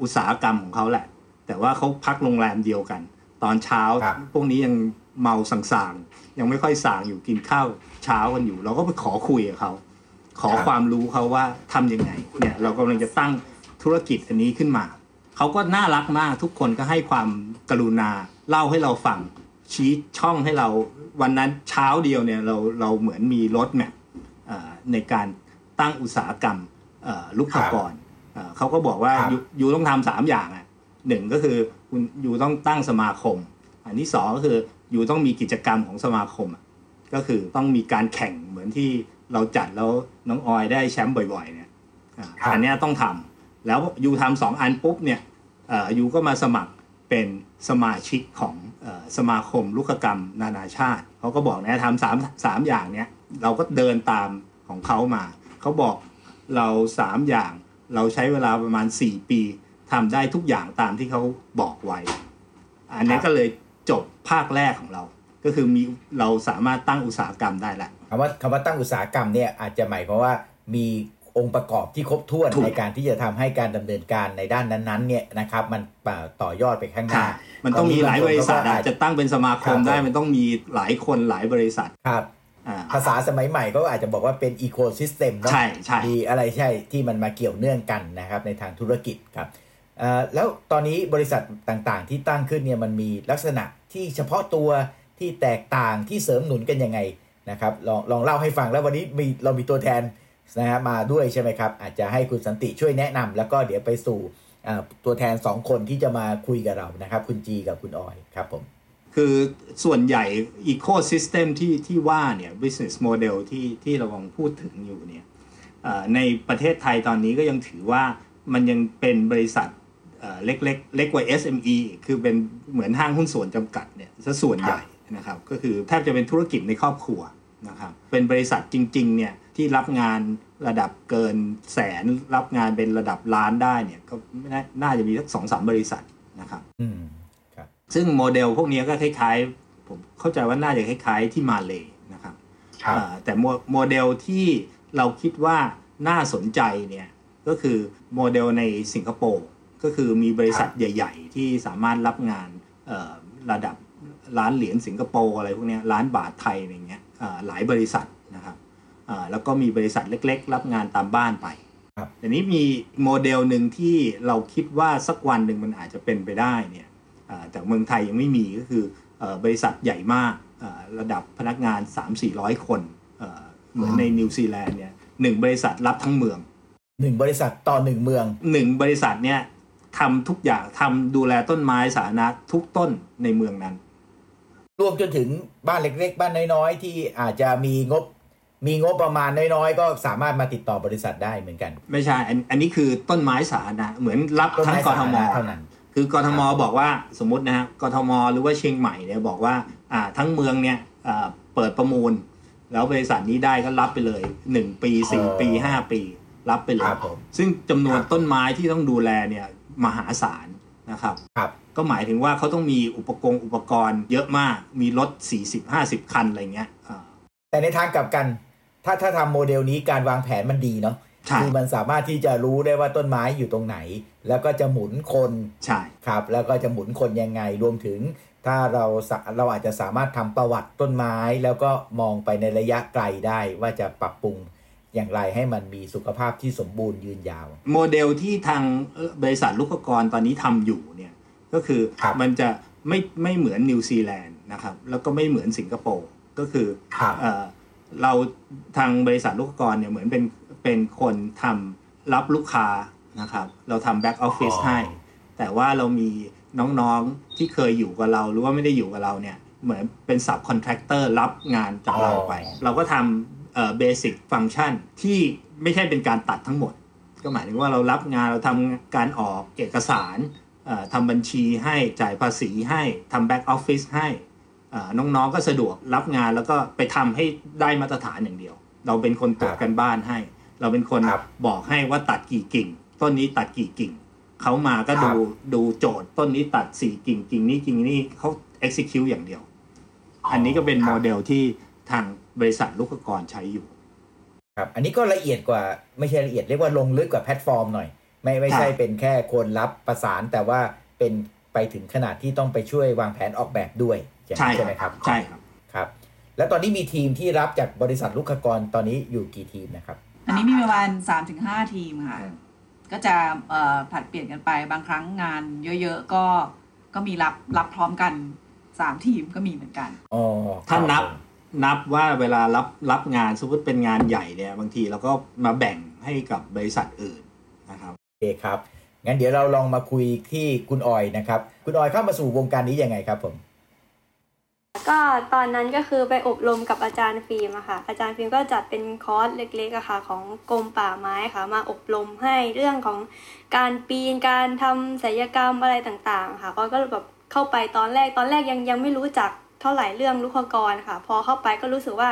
อุตสาหกรรมของเขาแหละ แต่ว่าเขาพักโรงแรมเดียวกัน ตอนเช้าครับพวกนี้ยังเมาสั่งๆยังไม่ค่อยสั่งอยู่กินข้าวเช้ากันอยู่ เราก็ไปขอคุยกับเขาขอความรู้เขาว่าทำยังไงเนี่ยเรากำลังจะตั้งธุรกิจอันนี้ขึ้นมา เขาก็น่ารักมากทุกคนก็ให้ความกรุณาเล่าให้เราฟัง ชี้ช่องให้เราวันนั้นเช้าเดียวเนี่ยเราเราเหมือนมีรถแมพในการตั้งอุตสาหกรรมเอ่อลูกค้ากรเอ่อเขาก็บอกว่าครับยูยูต้องทำสามอย่างอะหนึ่งก็คือคุณยูต้องตั้งสมาคม อันที่สองก็คือยูต้องมีกิจกรรมของสมาคมอะก็คือต้องมีการแข่งเหมือนที่เราจัดแล้วน้องออยได้แชมป์บ่อยๆเนี่ยอ่าครับอันเนี้ยต้องทำแล้วยูทำสองอันปุ๊บเนี่ยเอ่อยูก็มาสมัครเป็นสมาชิกของเอ่อ สมาคมลูกกรรม นานาชาติเขาก็บอกนะทำสามสามอย่างเนี้ยเราก็เดินตามของเขามาเขาบอกเราสามอย่างเราใช้เวลาประมาณ 4 ปีทำได้ทุกอย่างตามที่เขาบอกไว้ อันนี้ก็เลยจบภาคแรกของเรา ก็คือมีเราสามารถตั้งอุตสาหกรรมได้แหละคำว่าคำว่าตั้งอุตสาหกรรมเนี่ยอาจจะหมายความว่ามี องค์ประกอบที่ครบถ้วนถูกในการที่จะทำให้การดำเนินการในด้านนั้นๆเนี่ยนะครับมันต่อยอดไปข้างหน้า มันต้องมีหลายบริษัทก็อะจะตั้งเป็นสมาคมครับได้มันต้องมีหลายคนหลายบริษัทครับอ่าภาษาสมัยใหม่ก็อาจจะบอกว่าเป็นอีโคซิสเต็มเนาะใช่ใช่มีอะไรใช่ที่มันมาเกี่ยวเนื่องกันนะครับในทางธุรกิจครับเอ่อแล้วตอนนี้บริษัทต่างๆ ที่ตั้งขึ้นเนี่ยมันมีลักษณะที่เฉพาะตัวที่แตกต่างที่เสริมหนุนกันยังไงนะครับลองลองเล่าให้ฟังแล้ววันนี้มีเรามีตัวแทน นะฮะมาด้วยใช่ไหมครับ อาจจะให้คุณสันติช่วยแนะนำแล้วก็เดี๋ยวไปสู่ตัวแทน 2 คนที่จะมาคุยกับเรานะครับ คุณจีกับคุณออยครับผม คือส่วนใหญ่ ecosystem ที่ที่ว่าเนี่ย business model ที่ที่เรากำลังพูดถึงอยู่เนี่ยในประเทศไทยตอนนี้ก็ยังถือว่ามันยังเป็นบริษัทเอ่อเล็กๆเล็กกว่า SME อีคือเป็นเหมือนห้างหุ้นส่วนจำกัดเนี่ยซะส่วนใหญ่นะครับ ก็คือแทบจะเป็นธุรกิจในครอบครัวนะครับ เป็นบริษัทจริงๆเนี่ย ที่รับงานระดับเกินแสนรับงานเป็นระดับล้านได้เนี่ยก็ไม่น่าน่าจะมีสักสองสามบริษัทนะครับอืมครับซึ่งโมเดลพวกนี้ก็คล้ายๆ ผมเข้าใจว่าน่าจะคล้ายๆ ที่มาเลยนะครับเอ่อแต่โมโมเดลที่เราคิดว่าน่าสนใจเนี่ยก็คือโมเดลในสิงคโปร์ก็คือมีบริษัทใหญ่ ๆ ที่สามารถรับงานเอ่อระดับล้านเหรียญสิงคโปร์อะไรพวกเนี้ยล้านบาทไทยอะไรเงี้ยเอ่อหลายบริษัทนะครับเอ่อ แล้วก็มีบริษัทเล็ก ๆ รับงานตามบ้านไปครับแต่นี้มีโมเดลหนึ่งที่เราคิดว่าสักวันหนึ่งมันอาจจะเป็นไปได้เนี่ยอ่าแต่เมืองไทยยังไม่มีก็คือเออบริษัทใหญ่มากอ่าระดับพนักงาน 3-400 คนเอ่อเหมือนในนิวซีแลนด์เนี่ยหนึ่งบริษัทรับทั้งเมืองหนึ่งบริษัทต่อหนึ่งเมืองหนึ่งบริษัทเนี่ยทำทุกอย่างทำดูแลต้นไม้สาธารณะทุกต้นในเมืองนั้น รวมจนถึงบ้านเล็กๆ บ้านน้อยๆ ที่อาจจะมีงบ มีงบประมาณน้อยๆ ก็สามารถมาติดต่อบริษัทได้เหมือนกัน ไม่ใช่ อันอันนี้คือต้นไม้สาธารณะเหมือนรับต้นทั้งไม้กสาทธารมณะเท่านั้น คือกทมบอกว่าสมมตินะฮะกทมหรือว่าเชียงใหม่เนี่ยบอกว่าอ่าทั้งเมืองเนี่ยอ่าเปิดประมูล แล้วบริษัทนี้ได้ก็รับไปเลย 1 ปี 4 ปี 5 ปี รับไปเลคยรับผมซึ่งจำนวนครับต้นไม้ที่ต้องดูแลเนี่ยมหาศาลนะครับครับ ก็หมายถึงว่าเขาต้องมีอุปกรณ์อุปกรณ์เยอะมากมีรถ 40-50 คันอะไรเงี้ยอ่าแต่ในทางกลับกัน ถ้าถ้าทำโมเดลนี้การวางแผนมันดีเนาะใช่คือมันสามารถที่จะรู้ได้ว่าต้นไม้อยู่ตรงไหน แล้วก็จะหมุนคนใช่ครับ แล้วก็จะหมุนคนยังไงรวมถึง ถ้าเราสะเราอาจจะสามารถทำประวัติต้นไม้ แล้วก็มองไปในระยะไกลได้ว่าจะปรับปรุงอย่างไรให้มันมีสุขภาพที่สมบูรณ์ยืนยาว โมเดลที่ทางเอ่อบริษัทรุกขกรตอนนี้ทำอยู่เนี่ยก็คือครับมันจะไม่ไม่เหมือนนิวซีแลนด์นะครับแล้วก็ไม่เหมือนสิงคโปร์ก็คือครับเอ่อ เราทางบริษัทรุกขกรเนี่ยเหมือนเป็นเป็นคนทำรับลูกค้านะครับ เราทำ back office อ๋อให้ แต่ว่าเรามีน้องๆที่เคยอยู่กับเรา หรือว่าไม่ได้อยู่กับเราเนี่ย เหมือนเป็น subcontractor รับงานจากเราไป เราก็ทำเอ่อ basic function ที่ไม่ใช่เป็นการตัดทั้งหมด ก็หมายถึงว่าเรารับงานเราทำการออกเอกสารเอ่อทำบัญชีให้จ่ายภาษีให้ทำ back office ให้เอ่อ น้องๆก็สะดวกรับงานแล้วก็ไปทำให้ได้มาตรฐานอย่างเดียว เราเป็นคนตรวจการบ้านให้ เราเป็นคนครับบอกให้ว่าตัดกี่กิ่ง ต้นนี้ตัดกี่กิ่งเขามาก็ครับดูดูโจทย์ต้นนี้ตัดสี่กิ่งกิ่งนี้กิ่งนี้เขา execute อย่างเดียว อันนี้ก็เป็นครับโมเดลที่ทางบริษัทรุกขกรใช้อยู่ ครับ อันนี้ก็ละเอียดกว่าไม่ใช่ละเอียดเรียกว่าลงลึกกว่าแพลตฟอร์มหน่อย ไม่ไม่ใช่ครับเป็นแค่คนรับประสานแต่ว่าเป็นไปถึงขนาดที่ต้องไปช่วยวางแผนออกแบบด้วยอย่างนั้นใช่ไหมครับใช่ครับครับ แล้วตอนนี้มีทีมที่รับจากบริษัทลูกค้ากรตอนนี้อยู่กี่ทีมนะครับ อันนี้มีประมาณสามถึงห้าทีมค่ะอืมก็จะเอ่อผลัดเปลี่ยนกันไปบางครั้งงานเยอะๆก็ก็มีรับรับพร้อมกันสามทีมก็มีเหมือนกันอ๋อถ้านับครับผมนับว่าเวลารับรับงานสมมติเป็นงานใหญ่เนี่ยบางทีเราก็มาแบ่งให้กับบริษัทอื่นนะครับโอเคครับงั้นเดี๋ยวเราลองมาคุยที่คุณออยนะครับ คุณออยเข้ามาสู่วงการนี้ยังไงครับผม ก็ตอนนั้นก็คือไปอบรมกับอาจารย์ฟิล์มอะค่ะ อาจารย์ฟิล์มก็จัดเป็นคอร์สเล็กๆอะค่ะ ของกรมป่าไม้ค่ะ มาอบรมให้เรื่องของการปีนการทำศัลยกรรมอะไรต่างๆ ค่ะก็ก็แบบเข้าไปตอนแรกตอนแรกยังยังไม่รู้จักเท่าไหร่เรื่องรุกขกรค่ะ พอเข้าไปก็รู้สึกว่า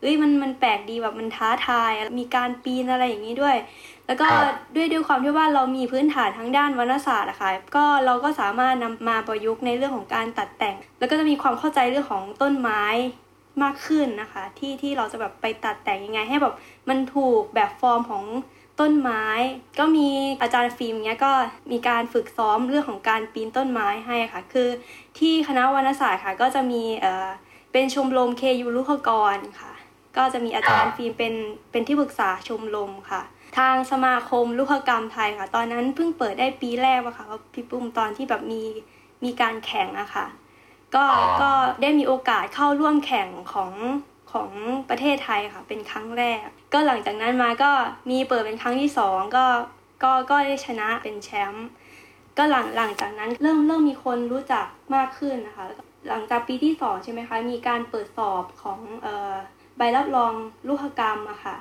เอ้ยมันมันแปลกดีแบบมันท้าทาย มีการปีนอะไรอย่างนี้ด้วย แล้วก็ครับด้วยด้วยความที่ว่าเรามีพื้นฐานทางด้านวรรณศาสตร์อะค่ะก็เราก็สามารถนำมาประยุกต์ในเรื่องของการตัดแต่ง แล้วก็จะมีความเข้าใจเรื่องของต้นไม้มากขึ้นนะคะ ที่ที่เราจะแบบไปตัดแต่งยังไง ให้แบบมันถูกแบบฟอร์มของต้นไม้ ก็มีอาจารย์ฟิล์มเนี้ยก็มีการฝึกซ้อมเรื่องของการปีนต้นไม้ให้ค่ะ คือที่คณะวรรณศาสตร์ค่ะ ก็จะมีเอ่อเป็นชมรมเคยูลูกกรค่ะ ก็จะมีอาจารครัย์บฟิล์มเป็นเป็นที่ปรึกษาชมรมค่ะ ทางสมาคมลูกกรรมไทยค่ะ ตอนนั้นเพิ่งเปิดได้ปีแรกอะค่ะพี่ปุ้มตอนที่แบบมีมีการแข่งอะค่ะ ก็อ๋อก็ได้มีโอกาสเข้าร่วมแข่งของของประเทศไทยค่ะ เป็นครั้งแรก ก็หลังจากนั้นมาก็มีเปิดเป็นครั้งที่สองก็ก็ก็ได้ชนะเป็นแชมป์ก็หลังหลังจากนั้นเริ่มเริ่มมีคนรู้จักมากขึ้นนะคะแล้วก็หลังจากปีที่สองใช่ไหมคะ มีการเปิดสอบของเอ่อใบรับรองลูกกรรมอะค่ะ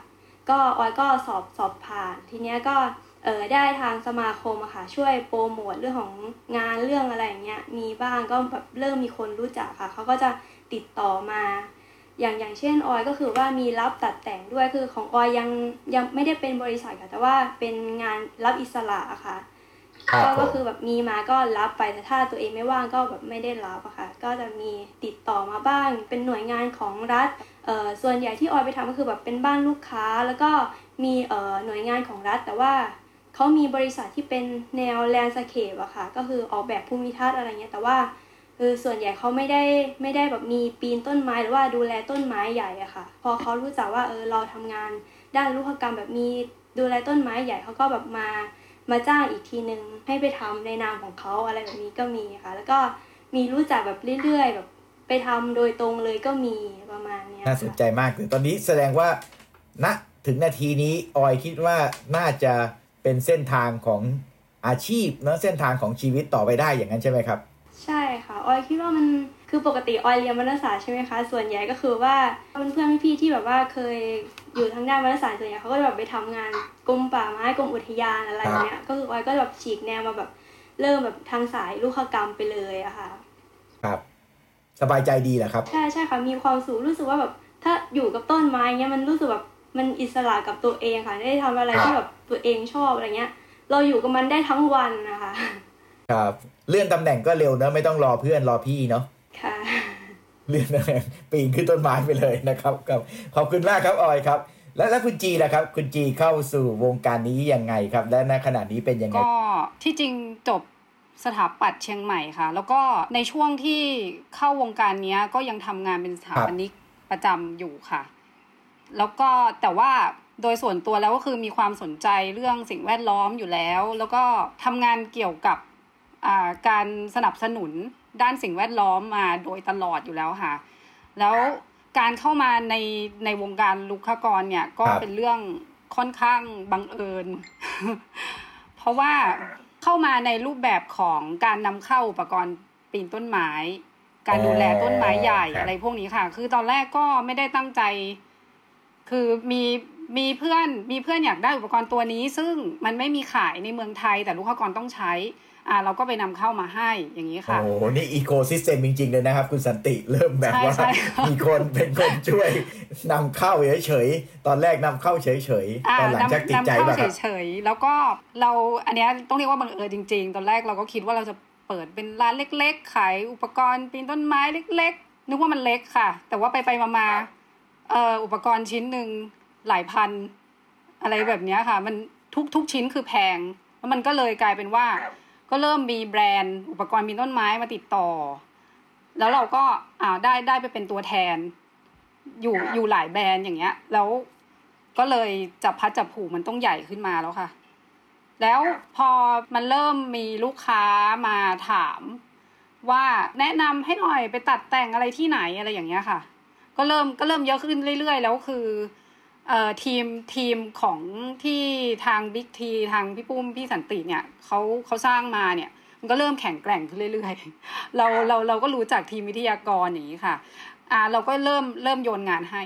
ก็ออยก็สอบสอบผ่าน ทีเนี้ยก็เออได้ทางสมาคมอะค่ะ ช่วยโปรโมทเรื่องของงานเรื่องอะไรอย่างเงี้ยมีบ้างก็แบบเริ่มมีคนรู้จักค่ะเขาก็จะติดต่อมา อย่างอย่างเช่นออยก็คือว่ามีรับตัดแต่งด้วยคือของออยยังยังไม่ได้เป็นบริษัทค่ะแต่ว่าเป็นงานรับอิสระอะค่ะ ก็ก็คือแบบมีมาก็รับไปแต่ถ้าตัวเองไม่ว่างก็แบบไม่ได้รับอะค่ะก็จะมีติดต่อมาบ้าง เป็นหน่วยงานของรัฐเอ่อส่วนใหญ่ที่ออยไปทำก็คือแบบเป็นบ้านลูกค้า แล้วก็มีเอ่อหน่วยงานของรัฐ แต่ว่าเขามีบริษัทที่เป็นแนวแลนสเคปอะค่ะก็คือออกแบบภูมิทัศน์อะไรเงี้ยแต่ว่าคือส่วนใหญ่เขาไม่ได้ไม่ได้แบบมีปีนต้นไม้หรือว่าดูแลต้นไม้ใหญ่อะค่ะ พอเขารู้จักว่าเออเราทำงานด้านลูกกรรมแบบมีดูแลต้นไม้ใหญ่เขาก็แบบมา มาจ้างอีกทีนึงให้ไปทำในนามของเขาอะไรแบบนี้ก็มีค่ะ แล้วก็มีรู้จักแบบเรื่อยๆแบบไปทำโดยตรงเลยก็มีประมาณเนี้ยน่าสนใจค่ะมากเลยตอนนี้แสดงว่าณถึงนาทีนี้ออยคิดว่าน่าจะเป็นเส้นทางของอาชีพเนอะเส้นทางของชีวิตต่อไปได้อย่างนั้นใช่ไหมครับ ใช่ค่ะ ออยคิดว่ามันคือปกติออยเรียนวรรณศาสตร์ใช่ไหมคะ ส่วนใหญ่ก็คือว่าเพื่อนๆพี่ๆที่แบบว่าเคย อยู่ทางด้านวรรณศาสตร์ส่วนใหญ่เขาก็จะแบบไปทำงานกรมป่าไม้กรมอุทยานอะไรแบบเนี้ยก็คือออยก็แบบฉีกแนวมาแบบเริ่มแบบทางสายลูกกรรมไปเลยอะค่ะ ครับ สบายใจดีเหรอครับ ใช่ใช่ค่ะมีความสุขรู้สึกว่าแบบถ้าอยู่กับต้นไม้เงี้ยมันรู้สึกแบบมันอิสระกับตัวเองค่ะได้ทำอะไรครับที่แบบตัวเองชอบอะไรเงี้ย เราอยู่กับมันได้ทั้งวันนะคะ ครับ เลื่อนตำแหน่งก็เร็วเนอะไม่ต้องรอเพื่อนรอพี่เนาะค่ะ เลื่อนตำแหน่งปีนขึ้นต้นไม้ไปเลยนะครับครับขอบคุณมากครับออยครับ และแล้วคุณจีล่ะครับ คุณจีเข้าสู่วงการนี้ยังไงครับ และณขณะนี้เป็นยังไง ก็ที่จริงจบสถาปัตย์เชียงใหม่ค่ะ แล้วก็ในช่วงที่เข้าวงการเนี้ยก็ยังทำงานเป็นสถาปนิกประจำอยู่ค่ะ แล้วก็แต่ว่าโดยส่วนตัวแล้วก็คือมีความสนใจเรื่องสิ่งแวดล้อมอยู่แล้ว แล้วก็ทำงานเกี่ยวกับอ่าการสนับสนุน ด้านสิ่งแวดล้อมมาโดยตลอดอยู่แล้วค่ะ แล้วการเข้ามาในในวงการลุกขกรเนี่ยก็ครับเป็นเรื่องค่อนข้างบังเอิญ เพราะว่าเข้ามาในรูปแบบของการนำเข้าอุปกรณ์ปีนต้นไม้ การดูแลต้นไม้ใหญ่อะไรพวกนี้ค่ะ คือตอนแรกก็ไม่ได้ตั้งใจ คือมีมีเพื่อนมีเพื่อนอยากได้อุปกรณ์ตัวนี้ ซึ่งมันไม่มีขายในเมืองไทย แต่ลูกค้ากรต้องใช้ อ่าเราก็ไปนำเข้ามาให้อย่างนี้ค่ะ โอ้โห นี่อีโคซิสเต็มจริงๆเลยนะครับ คุณสันติเริ่มแบบว่าใช่ใช่มีคนเป็นคนช่วยนำเข้าเฉยๆ ตอนแรกนำเข้าเฉยๆตอนหลังจากติดใจนำเข้าป่ะครับเฉยๆ แล้วก็เราอันเนี้ยต้องเรียกว่าบังเอิญจริง ๆ ตอนแรกเราก็คิดว่าเราจะเปิดเป็นร้านเล็ก ๆ ขายอุปกรณ์ปีนต้นไม้เล็ก ๆ นึกว่ามันเล็กค่ะ แต่ว่าไปไปๆมาๆเอ่ออุปกรณ์ชิ้นหนึ่งหลายพัน อะไรแบบเนี้ยค่ะ มันทุกทุกชิ้นคือแพงแล้วมันก็เลยกลายเป็นว่า ก็เริ่มมีแบรนด์ อุปกรณ์ปีต้นไม้มาติดต่อ แล้วเราก็อ่าได้ได้ไปเป็นตัวแทน อยู่อยู่หลายแบรนด์อย่างเงี้ย แล้วก็เลยจับพัดจับผูมันต้องใหญ่ขึ้นมาแล้วค่ะ แล้วพอมันเริ่มมีลูกค้ามาถามว่าแนะนำให้หน่อยไปตัดแต่งอะไรที่ไหนอะไรอย่างเงี้ยค่ะ ก็เริ่มก็เริ่มเยอะขึ้นเรื่อยๆ แล้วคือ เอ่อทีมทีมของที่ทางบิ๊กทีทางพี่ปุ้มพี่สันติเนี่ยเขาเขาสร้างมาเนี่ย มันก็เริ่มแข็งแกร่งขึ้นเรื่อยๆ เราเราเราก็รู้จักทีมวิทยากรอย่างนี้ค่ะ อ่า เราก็เริ่มเริ่มโยนงานให้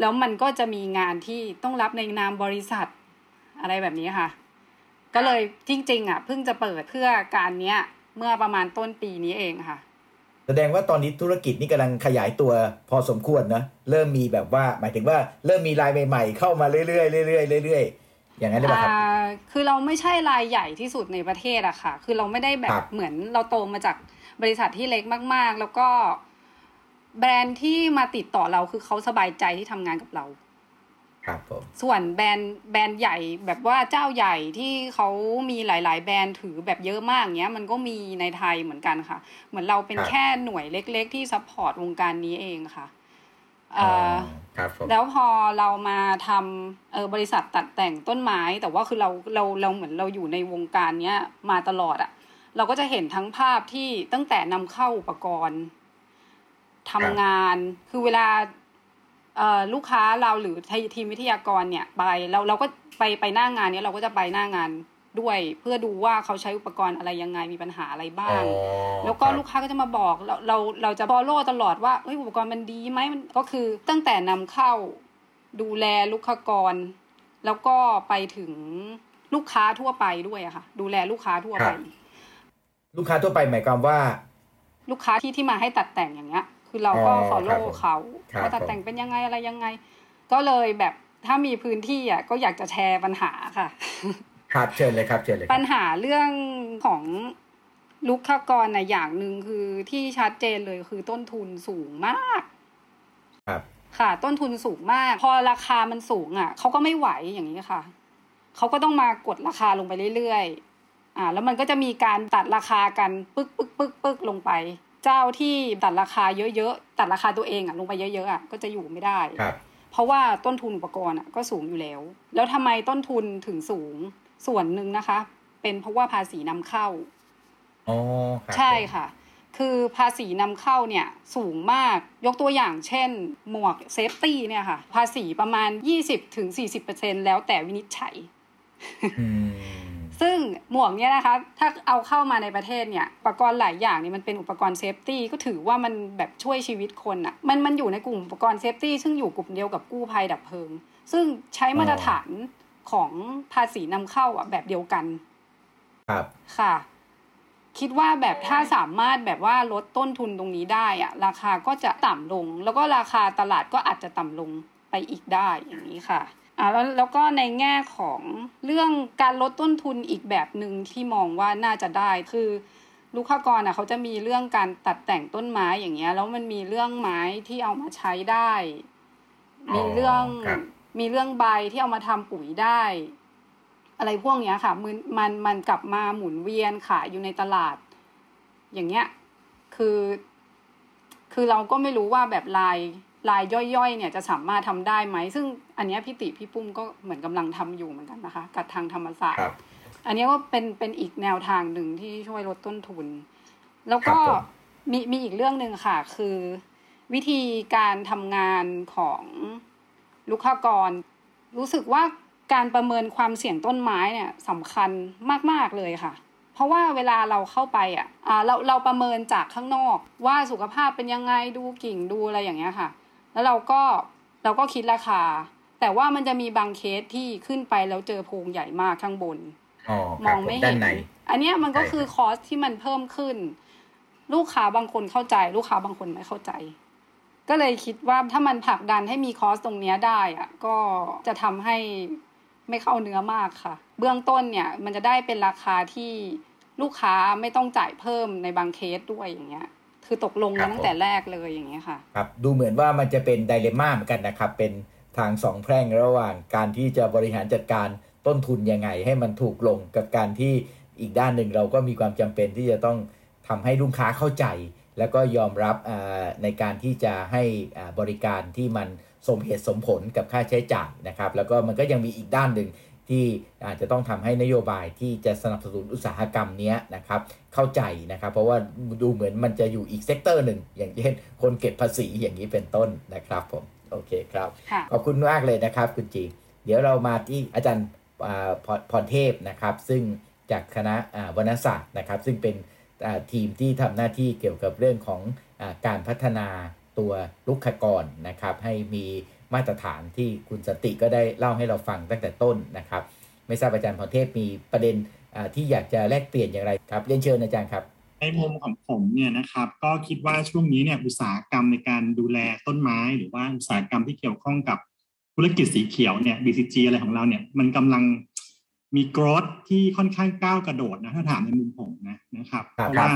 แล้วมันก็จะมีงานที่ต้องรับในนามบริษัทอะไรแบบนี้ค่ะ ก็เลยจริง ๆ อะเพิ่งจะเปิดเพื่อการเนี้ยเมื่อประมาณต้นปีนี้เองค่ะ แสดงว่าตอนนี้ธุรกิจนี่กำลังขยายตัวพอสมควรนะเริ่มมีแบบว่า หมายถึงว่าเริ่มมีรายใหม่ ๆ เข้ามาเรื่อยๆเรื่อยๆเรื่อยๆอย่างนั้นได้ไหมครับอ่าคือเราไม่ใช่รายใหญ่ที่สุดในประเทศอะค่ะ คือเราไม่ได้แบครับบเหมือนเราโตมาจากบริษัทที่เล็กมาก ๆ แล้วก็แบรนด์ที่มาติดต่อเราคือเขาสบายใจที่ทำงานกับเรา ครับผมส่วนแบรนด์แบรนด์ใหญ่แบบว่าเจ้าใหญ่ที่เขามีหลาย ๆ แบรนด์ถือแบบเยอะมากเงี้ยมันก็มีในไทยเหมือนกันค่ะ เหมือนเราเป็นครับแค่หน่วยเล็ก ๆ ที่ support วงการนี้เองค่ะอ๋อเอ่อครับผมแล้วพอเรามาทำเออบริษัทตัดแต่งต้นไม้ แต่ว่าคือเราเราเราเหมือนเราอยู่ในวงการเนี้ยมาตลอดอะเราก็จะเห็นทั้งภาพที่ตั้งแต่นำเข้าอุปกรณ์ทำงานคือเวลาเอ่อ ลูกค้าเราหรือทีมวิทยากรเนี่ยไปเราเราก็ไปไปหน้างานเนี้ยเราก็จะไปหน้างานด้วยเพื่อดูว่าเขาใช้อุปกรณ์อะไรยังไงมีปัญหาอะไรบ้างอ๋อแล้วก็ครับลูกค้าก็จะมาบอกเราเราเราจะ follow ตลอดว่าเอ้ยอุปกรณ์มันดีไหมมันก็คือตั้งแต่นำเข้าดูแลลูกค้ากร แล้วก็ไปถึงลูกค้าทั่วไปด้วยอะค่ะ ดูแลลูกค้าทั่วไป ลูกค้าทั่วไปหมายความว่า ลูกค้าที่ที่มาให้ตัดแต่งอย่างเงี้ย คือเราก็อ๋อ follow ครับผมเขาครับ ว่าตัดแต่งเป็นยังไงอะไรยังไง ก็เลยแบบถ้ามีพื้นที่อะก็อยากจะแชร์ปัญหาค่ะ ครับเชิญเลยครับเชิญเลยคปัรับญหาเรื่องของลูกค้ากรนะอย่างหนึ่งคือที่ชัดเจนเลยคือต้นทุนสูงมาก ครับ ค่ะ ต้นทุนสูงมาก พอราคามันสูงอะเขาก็ไม่ไหวอย่างนี้ค่ะเขาก็ต้องมากดราคาลงไปเรื่อยๆอ่า แล้วมันก็จะมีการตัดราคากันปึ๊กปึ๊กปึ๊กปึ๊กลงไป เจ้าที่ตัดราคาเยอะๆตัดราคาตัวเองอะลงไปเยอะๆอะก็จะอยู่ไม่ได้ครับเพราะว่าต้นทุนอุปกรณ์อะก็สูงอยู่แล้ว แล้วทำไมต้นทุนถึงสูงส่วนหนึ่งนะคะ เป็นเพราะว่าภาษีนำเข้าอ๋อครับใช่ค่ะคือภาษีนำเข้าเนี่ยสูงมากยกตัวอย่างเช่น หมวก safety เนี่ยค่ะ ภาษีประมาณ 20-40%แล้วแต่วินิจฉัยอืม ซึ่งหมวกเนี่ยนะคะถ้าเอาเข้ามาในประเทศเนี่ยอุปกรณ์หลายอย่างเนี่ยมันเป็นอุปกรณ์ safety ก็ถือว่ามันแบบช่วยชีวิตคนอะ่ะมันมันอยู่ในกลุ่มอุปกรณ์ safety ซึ่งอยู่กลุ่มเดียวกับกู้ภัยดับเพลิง ซึ่งใช้มาตรฐานของภาษีนำเข้าอะแบบเดียวกันครับค่ะ คิดว่าแบบถ้าสามารถแบบว่าลดต้นทุนตรงนี้ได้อะราคาก็จะต่ำลง แล้วก็ราคาตลาดก็อาจจะต่ำลงไปอีกได้อย่างนี้ค่ะ อ่าแล้วแล้วก็ในแง่ของเรื่องการลดต้นทุนอีกแบบหนึ่งที่มองว่าน่าจะได้คือลูกค้ากรอะเขาจะมีเรื่องการตัดแต่งต้นไม้อย่างเงี้ยแล้วมันมีเรื่องไม้ที่เอามาใช้ได้ มีเรื่องครับมีเรื่องใบที่เอามาทำปุ๋ยได้ อะไรพวกเนี้ยค่ะมันมันมันกลับมาหมุนเวียนขายอยู่ในตลาด อย่างเงี้ย คือ คือเราก็ไม่รู้ว่าแบบลาย ลายย่อยๆเนี่ยจะสามารถทำได้ไหม ซึ่งอันเนี้ยพี่ติพี่ปุ้มก็เหมือนกำลังทำอยู่เหมือนกันนะคะ กับทางธรรมศาสตครัร์บอันเนี้ยก็เป็นเป็นอีกแนวทางหนึ่งที่ช่วยลดต้นทุน แล้วก็ครับผมมีมีอีกเรื่องหนึ่งค่ะ คือวิธีการทำงานของลูกค้ากร รู้สึกว่าการประเมินความเสี่ยงต้นไม้เนี่ยสำคัญมาก ๆ เลยค่ะ เพราะว่าเวลาเราเข้าไปอะอ่าเราเราประเมินจากข้างนอกว่าสุขภาพเป็นยังไงดูกิ่งดูอะไรอย่างเงี้ยค่ะ แล้วเราก็เราก็คิดราคา แต่ว่ามันจะมีบางเคสที่ขึ้นไปแล้วเจอโพรงใหญ่มากข้างบนอ๋อมองไม่เห็น อันเนี้ยมันก็คือคอสที่มันเพิ่มขึ้น ลูกค้าบางคนเข้าใจ ลูกค้าบางคนไม่เข้าใจ ก็เลยคิดว่าถ้ามันผลักดันให้มีคอสตรงเนี้ยได้อะก็จะทำให้ไม่เข้าเนื้อมากค่ะ เบื้องต้นเนี่ยมันจะได้เป็นราคาที่ลูกค้าไม่ต้องจ่ายเพิ่มในบางเคสด้วยอย่างเงี้ย คือตกลงกันตั้งแต่แรกเลยอย่างเงี้ยค่ะครับดูเหมือนว่ามันจะเป็นไดเลม่าเหมือนกันนะครับ เป็นทางสองแพร่งระหว่างการที่จะบริหารจัดการต้นทุนยังไง ให้มันถูกลงกับการที่อีกด้านหนึ่งเราก็มีความจำเป็นที่จะต้องทำให้ลูกค้าเข้าใจ แล้วก็ยอมรับในการที่จะให้บริการที่มันสมเหตุสมผลกับค่าใช้จ่ายนะครับ แล้วก็มันก็ยังมีอีกด้านหนึ่ง ที่อาจจะต้องทำให้นโยบายที่จะสนับสนุนอุตสาหกรรมนี้นะครับเข้าใจนะครับ เพราะว่าดูเหมือนมันจะอยู่อีก sector หนึ่ง อย่างเช่น คนเก็บภาษีอย่างนี้เป็นต้นนะครับผมโอเคครับ ขอบคุณมากเลยนะครับคุณจี เดี๋ยวเรามาที่อาจารย์พรเทพนะครับ ซึ่งจากคณะวรรณศาสตร์นะครับ ซึ่งเป็นทีมที่ทำหน้าที่เกี่ยวกับเรื่องของอการพัฒนาตัวลุกขกรนะครับ ให้มี มาตรฐานที่คุณสติก็ได้เล่าให้เราฟังตั้งแต่ต้นนะครับ ไม่ทราบอาจารย์พรเทพมีประเด็นที่อยากจะแลกเปลี่ยนอย่างไรครับเรียนเชิญอาจารย์ครับในมุมของผมเนี่ยนะครับก็คิดว่าช่วงนี้เนี่ยอุตสาหกรรมในการดูแลต้นไม้ หรือว่าอุตสาหกรรมที่เกี่ยวข้องกับธุรกิจสีเขียวเนี่ย BCG อะไรของเราเนี่ยมันกำลังมีกรอสที่ค่อนข้างก้าวกระโดดนะถ้าถามในมุมผมนะนะครับเพราะว่า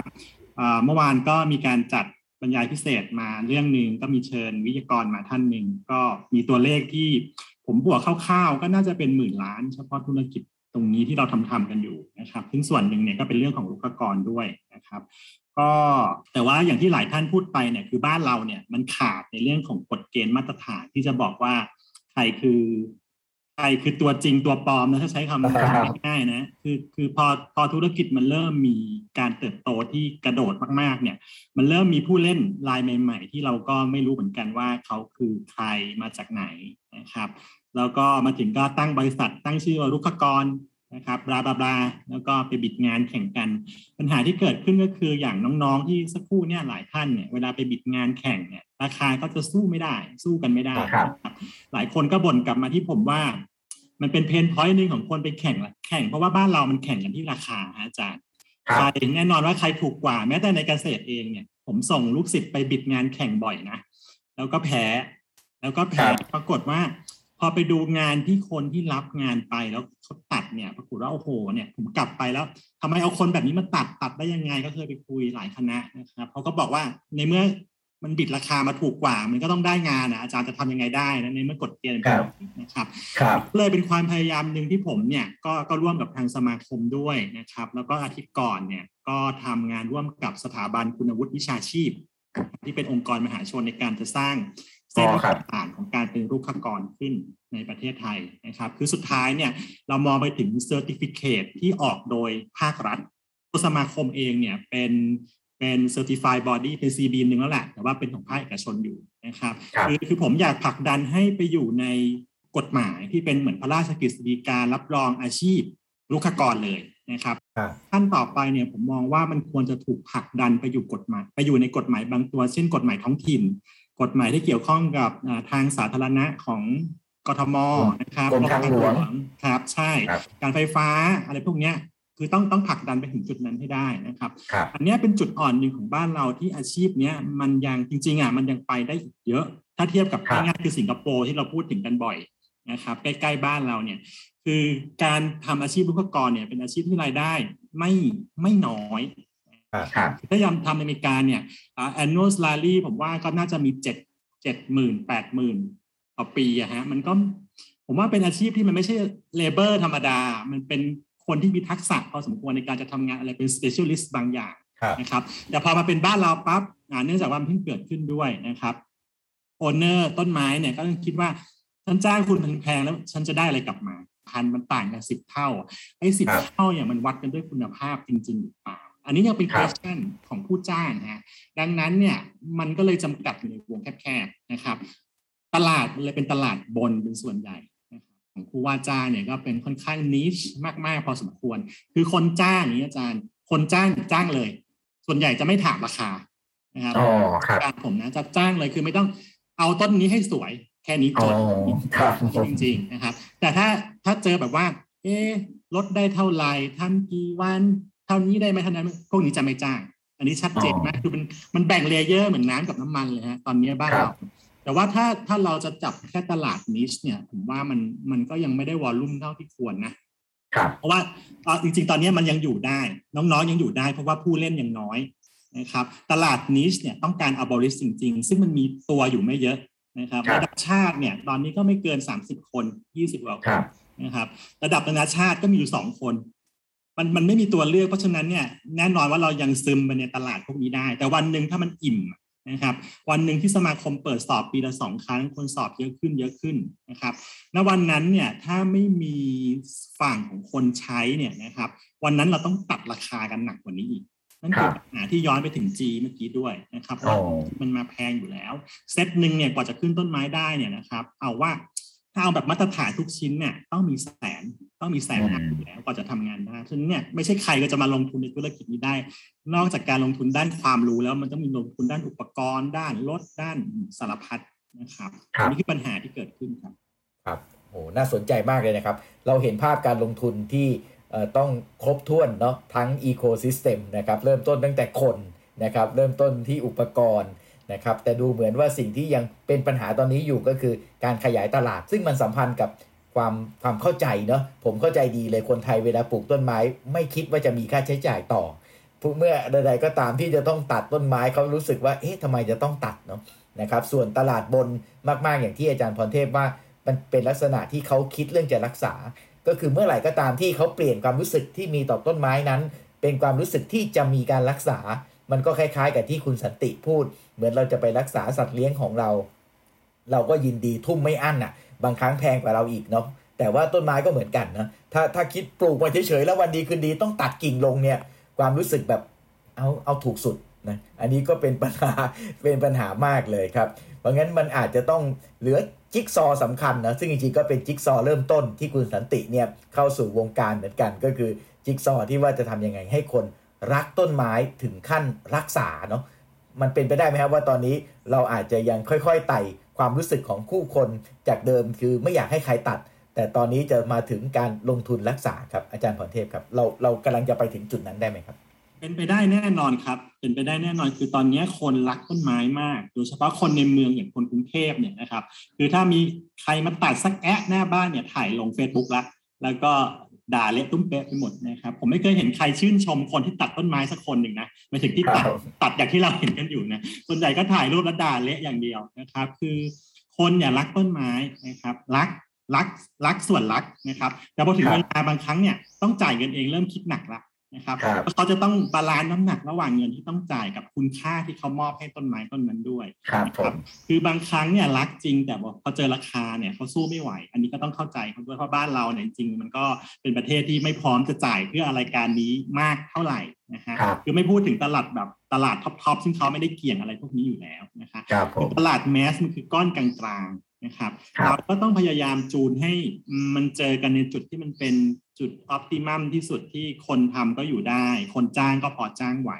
เมื่อวานก็มีการจัด บรรยายพิเศษมาเรื่องหนึ่งก็มีเชิญวิทยากรมาท่านหนึ่งก็มีตัวเลขที่ผมบวกคร่าวๆก็น่าจะเป็นหมื่นล้าน เฉพาะธุรกิจตรงนี้ที่เราทำทำกันอยู่นะครับซึ่งส่วนหนึ่งเนี่ยก็เป็นเรื่องของลูกกรด้วยนะครับ ก็แต่ว่าอย่างที่หลายท่านพูดไปเนี่ยคือบ้านเราเนี่ยมันขาดในเรื่องของกฎเกณฑ์มาตรฐานที่จะบอกว่าใครคือ ใครคือตัวจริงตัวปลอมนะถ้าใช้คำง่ายๆนะคือคือพอพอธุรกิจมันเริ่มมีการเติบโตที่กระโดดมากๆ เนี่ย มันเริ่มมีผู้เล่นรายใหม่ ๆ ที่เราก็ไม่รู้เหมือนกันว่าเขาคือใครมาจากไหนนะครับ แล้วก็มาถึงก็ตั้งบริษัทตั้งชื่อว่ารุกกร นะครับบลาบลาบลาแล้วก็ไปบิดงานแข่งกัน ปัญหาที่เกิดขึ้นก็คืออย่างน้องๆ ที่สักครู่เนี่ยหลายท่านเนี่ยเวลาไปบิดงานแข่งเนี่ยราคาก็จะสู้ไม่ได้ สู้กันไม่ได้ครับ หลายคนก็บ่นกลับมาที่ผมว่า มันเป็นเพนพอยต์หนึ่งของคนไปแข่งแข่งเพราะว่าบ้านเรามันแข่งกันที่ราคาอาจารย์ใครแน่นอนว่าใครถูกกว่า แม้แต่ในเกษตรเองเนี่ย ผมส่งลูกศิษย์ไปบิดงานแข่งบ่อยนะแล้วก็แพ้ แล้วก็แพ้ปรากฏว่า พอไปดูงานที่คนที่รับงานไปแล้วเขาตัดเนี่ยปรากฏว่าโอ้โหเนี่ยผมกลับไปแล้วทำไมเอาคนแบบนี้มาตัดตัดได้ยังไง ก็เคยไปคุยหลายคณะนะครับเขาก็บอกว่าในเมื่อมัน bid ราคามาถูกกว่า มันก็ต้องได้งานนะอาจารย์จะทำยังไงได้นะในเมื่อกฎเกณฑ์แบบนี้นะครับเลยเป็นความพยายามหนึ่งที่ผมเนี่ยก็ก็ร่วมกับทางสมาคมด้วยนะครับ แล้วก็อาทิตย์ก่อนเนี่ยก็ทำงานร่วมกับสถาบันคุณวุฒิวิชาชีพ ที่เป็นองค์กรมหาชนในการจะสร้าง เส้นทางของการเป็นรุกขกรขึ้นในประเทศไทยนะครับ คือสุดท้ายเนี่ยเรามองไปถึง certificate ที่ออกโดยภาครัฐสมาคมเองเนี่ยเป็นเป็น Certified Body เป็น CB หนึ่งแล้วแหละ แต่ว่าเป็นของภาคเอกชนอยู่นะครับคือคือผมอยากผลักดันให้ไปอยู่ในกฎหมายที่เป็นเหมือนพระราชกฤษฎีการับรองอาชีพลูกขกรเลยนะครับขั้นต่อไปเนี่ยผมมองว่ามันควรจะถูกผลักดันไปอยู่กฎหมาย ไปอยู่ในกฎหมายบางตัว เช่นกฎหมายท้องถิ่น กฎหมายที่เกี่ยวข้องกับทางสาธารณะของกทมนะครับกรมทางหลวงครับ ใช่ การไฟฟ้าอะไรพวกนี้คือต้องต้องผลักดันไปถึงจุดนั้นให้ได้นะครับ อันนี้เป็นจุดอ่อนหนึ่งของบ้านเราที่อาชีพเนี้ยมันยังจริงๆอะมันยังไปได้อีกเยอะ ถ้าเทียบกับง่ายๆคือสิงคโปร์ที่เราพูดถึงกันบ่อยนะครับใกล้ๆบ้านเราเนี่ยคือการทำอาชีพลูกกรเนี่ยเป็นอาชีพที่รายได้ไม่ไม่น้อย ถ้ายำทำในอเมริกาเนี่ย annual salary ผมว่าก็น่าจะมีเจ็ดเจ็ดหมื่นแปดหมื่นต่อปีอะฮะ มันก็ผมว่าเป็นอาชีพที่มันไม่ใช่ labor ธรรมดา มันเป็นคนที่มีทักษะพอสมควรในการจะทำงานอะไรเป็น specialist บางอย่างนะครับ แต่พอมาเป็นบ้านเราปั๊บเนื่องจากว่ามันเพิ่งเกิดขึ้นด้วยนะครับโอนเนอร์ต้นไม้เนี่ยก็ต้องคิดว่าฉันจ้างคุณแพงแล้วฉันจะได้อะไรกลับมาพันมันต่างกันสิบเท่าไอ้สิบเท่าเนี่ยมันวัดกันด้วยคุณภาพจริงๆหรือเปล่า อันนี้ยังเป็น question ของผู้จ้างฮะดังนั้นเนี่ยมันก็เลยจำกัดอยู่ในวงแคบๆนะครับ ตลาดมันเลยเป็นตลาดบนเป็นส่วนใหญ่นะครับของผู้ว่าจ้างเนี่ยก็เป็นค่อนข้างนิชมากๆ พอสมควร คือคนจ้างนี้อาจารย์ คนจ้างจ้างเลย ส่วนใหญ่จะไม่ถามราคานะครับอ๋อครับการผมนะจะจ้างเลยคือไม่ต้องเอาต้นนี้ให้สวยแค่นี้จอ๋อบครับผมจริงๆนะครับ แต่ถ้าถ้าเจอแบบว่า เอ๊ะลดได้เท่าไหร่ทำกี่วัน เท่านี้ได้ไหมเท่านั้นพวกนี้จะไม่จ้าง อันนี้ชัดเจนมากคือมันมันแบ่ง layer เหมือนน้ำกับน้ำมันเลยฮะตอนนี้บ้านเราครับแต่ว่าถ้าถ้าเราจะจับแค่ตลาด niche เนี่ยผมว่ามันมันก็ยังไม่ได้ volume เท่าที่ควรนะครับเพราะว่าเอาจริงๆ ตอนนี้มันยังอยู่ได้ น้องๆยังอยู่ได้ เพราะว่าผู้เล่นยังน้อยนะครับ ตลาด niche เนี่ยต้องการ arborist จริง ๆ ซึ่งมันมีตัวอยู่ไม่เยอะนะครับครับระดับชาติเนี่ย ตอนนี้ก็ไม่เกิน 30 คน 20กว่าคครันบนะครับ ระดับนานาชาติก็มีอยู่สองคน มันมันไม่มีตัวเลือกเพราะฉะนั้นเนี่ยแน่นอนว่าเรายังซึมไปในตลาดพวกนี้ได้ แต่วันหนึ่งถ้ามันอิ่มนะครับวันหนึ่งที่สมาคมเปิดสอบปีละสองครั้งคนสอบเยอะขึ้นเยอะขึ้นนะครับณวันนั้นเนี่ยถ้าไม่มีฝั่งของคนใช้เนี่ยนะครับวันนั้นเราต้องตัดราคากันหนักกว่านี้อีกนั่นคือครับปัญหาที่ย้อนไปถึง G เมื่อกี้ด้วยนะครับเพอ๋ราะอว่ามันมาแพงอยู่แล้ว เซตหนึ่งเนี่ยกว่าจะขึ้นต้นไม้ได้เนี่ยนะครับเอาว่าถ้าเอาแบบมาตรฐานทุกชิ้นเนี่ยต้องมีแสน ต้องมีแสนห้าอยู่แล้วกว่าจะทำงานได้ฉะนั้นเนี่ยไม่ใช่ใครก็จะมาลงทุนในธุรกิจนี้ได้ นอกจากการลงทุนด้านความรู้แล้วมันต้องมีลงทุนด้านอุปกรณ์ด้านรถด้านสารพัดนะครับครับอันนี้คือปัญหาที่เกิดขึ้นครับ ครับโหน่าสนใจมากเลยนะครับ เราเห็นภาพการลงทุนที่เอ่อต้องครบถ้วนเนาะทั้ง Ecosystem นะครับเริ่มต้นตั้งแต่คนนะครับเริ่มต้นที่อุปกรณ์นะครับแต่ดูเหมือนว่าสิ่งที่ยังเป็นปัญหาตอนนี้อยู่ก็คือการขยายตลาด ซึ่งมันสัมพันธ์กับ ความความเข้าใจเนาะผมเข้าใจดีเลยคนไทยเวลาปลูกต้นไม้ ไม่คิดว่าจะมีค่าใช้จ่ายต่อเมื่อใดๆก็ตามที่จะต้องตัดต้นไม้เขารู้สึกว่าเอ๊ะทำไมจะต้องตัดเนาะนะครับ ส่วนตลาดบนมากๆอย่างที่อาจารย์พรเทพว่ามันเป็นลักษณะที่เขาคิดเรื่องจะรักษา ก็คือเมื่อไหร่ก็ตามที่เขาเปลี่ยนความรู้สึกที่มีต่อต้นไม้นั้น เป็นความรู้สึกที่จะมีการรักษา มันก็คล้ายๆ กับที่คุณสันติพูด เหมือนเราจะไปรักษาสัตว์เลี้ยงของเรา เราก็ยินดีทุ่มไม่อั้นอะ บางครั้งแพงกว่าเราอีกเนาะแต่ว่าต้นไม้ก็เหมือนกันนะถ้าถ้าคิดปลูกมาเฉยๆแล้ววันดีคืนดีต้องตัดกิ่งลงเนี่ยความรู้สึกแบบเอาเอาถูกสุดนะอันนี้ก็เป็นปัญหาเป็นปัญหามากเลยครับ เพราะงั้นมันอาจจะต้องเหลือจิ๊กซอว์สำคัญนะซึ่งจริงๆก็เป็นจิ๊กซอเริ่มต้นที่คุณสันติเนี่ยเข้าสู่วงการเหมือนกัน ก็คือจิ๊กซอที่ว่าจะทำยังไงให้คนรักต้นไม้ถึงขั้นรักษาเนาะมันเป็นไปได้ไหมครับว่าตอนนี้เราอาจจะยังค่อยๆไต่ ความรู้สึกของคู่คนจากเดิมคือไม่อยากให้ใครตัด แต่ตอนนี้จะมาถึงการลงทุนรักษาครับอาจารย์พรเทพครับ เราเรากำลังจะไปถึงจุดนั้นได้ไหมครับ เป็นไปได้แน่นอนครับ เป็นไปได้แน่นอนคือตอนนี้คนรักต้นไม้มาก โดยเฉพาะคนในเมืองอย่างคนกรุงเทพเนี่ยนะครับ คือถ้ามีใครมาตัดสักแอะหน้าบ้านเนี่ยถ่ายลง Facebook ละแล้วก็ ด่าเละตุ้มเป๊ะไปหมดนะครับ ผมไม่เคยเห็นใครชื่นชมคนที่ตัดต้นไม้สักคนหนึ่งนะหมายถึงที่ตัดครับตัดอย่างที่เราเห็นกันอยู่นะส่วนใหญ่ก็ถ่ายรูปแล้วด่าเละอย่างเดียวนะครับ คือคนอย่ารักต้นไม้นะครับ รักรักรักส่วนรักนะครับ แต่พอถึงครับเวลาบางครั้งเนี่ยต้องจ่ายเงินเองเริ่มคิดหนักละ นะครับครับเพราะเขาจะต้องบาลานซ์น้ำหนักระหว่างเงินที่ต้องจ่ายกับคุณค่าที่เขามอบให้ต้นไม้ต้นนั้นด้วยครับนะผมคือบางครั้งเนี่ยรักจริง แต่ว่าพอเจอราคาเนี่ยเขาสู้ไม่ไหว อันนี้ก็ต้องเข้าใจเขาด้วยเพราะบ้านเราเนี่ยจริงๆมันก็เป็นประเทศที่ไม่พร้อมจะจ่ายเพื่ออะไรการนี้มากเท่าไหร่นะฮะครับคือไม่พูดถึงตลาดแบบตลาดท็อปๆซึ่งเขาไม่ได้เกี่ยงอะไรพวกนี้อยู่แล้วนะคะครับผมตลาดแมสมันคือก้อนกลางๆนะครับครับเราก็ต้องพยายามจูนให้มันเจอกันในจุดที่มันเป็น จุดออ t ติมัมที่สุดที่คนทำก็อยู่ได้ คนจ้างก็พอจ้างไหว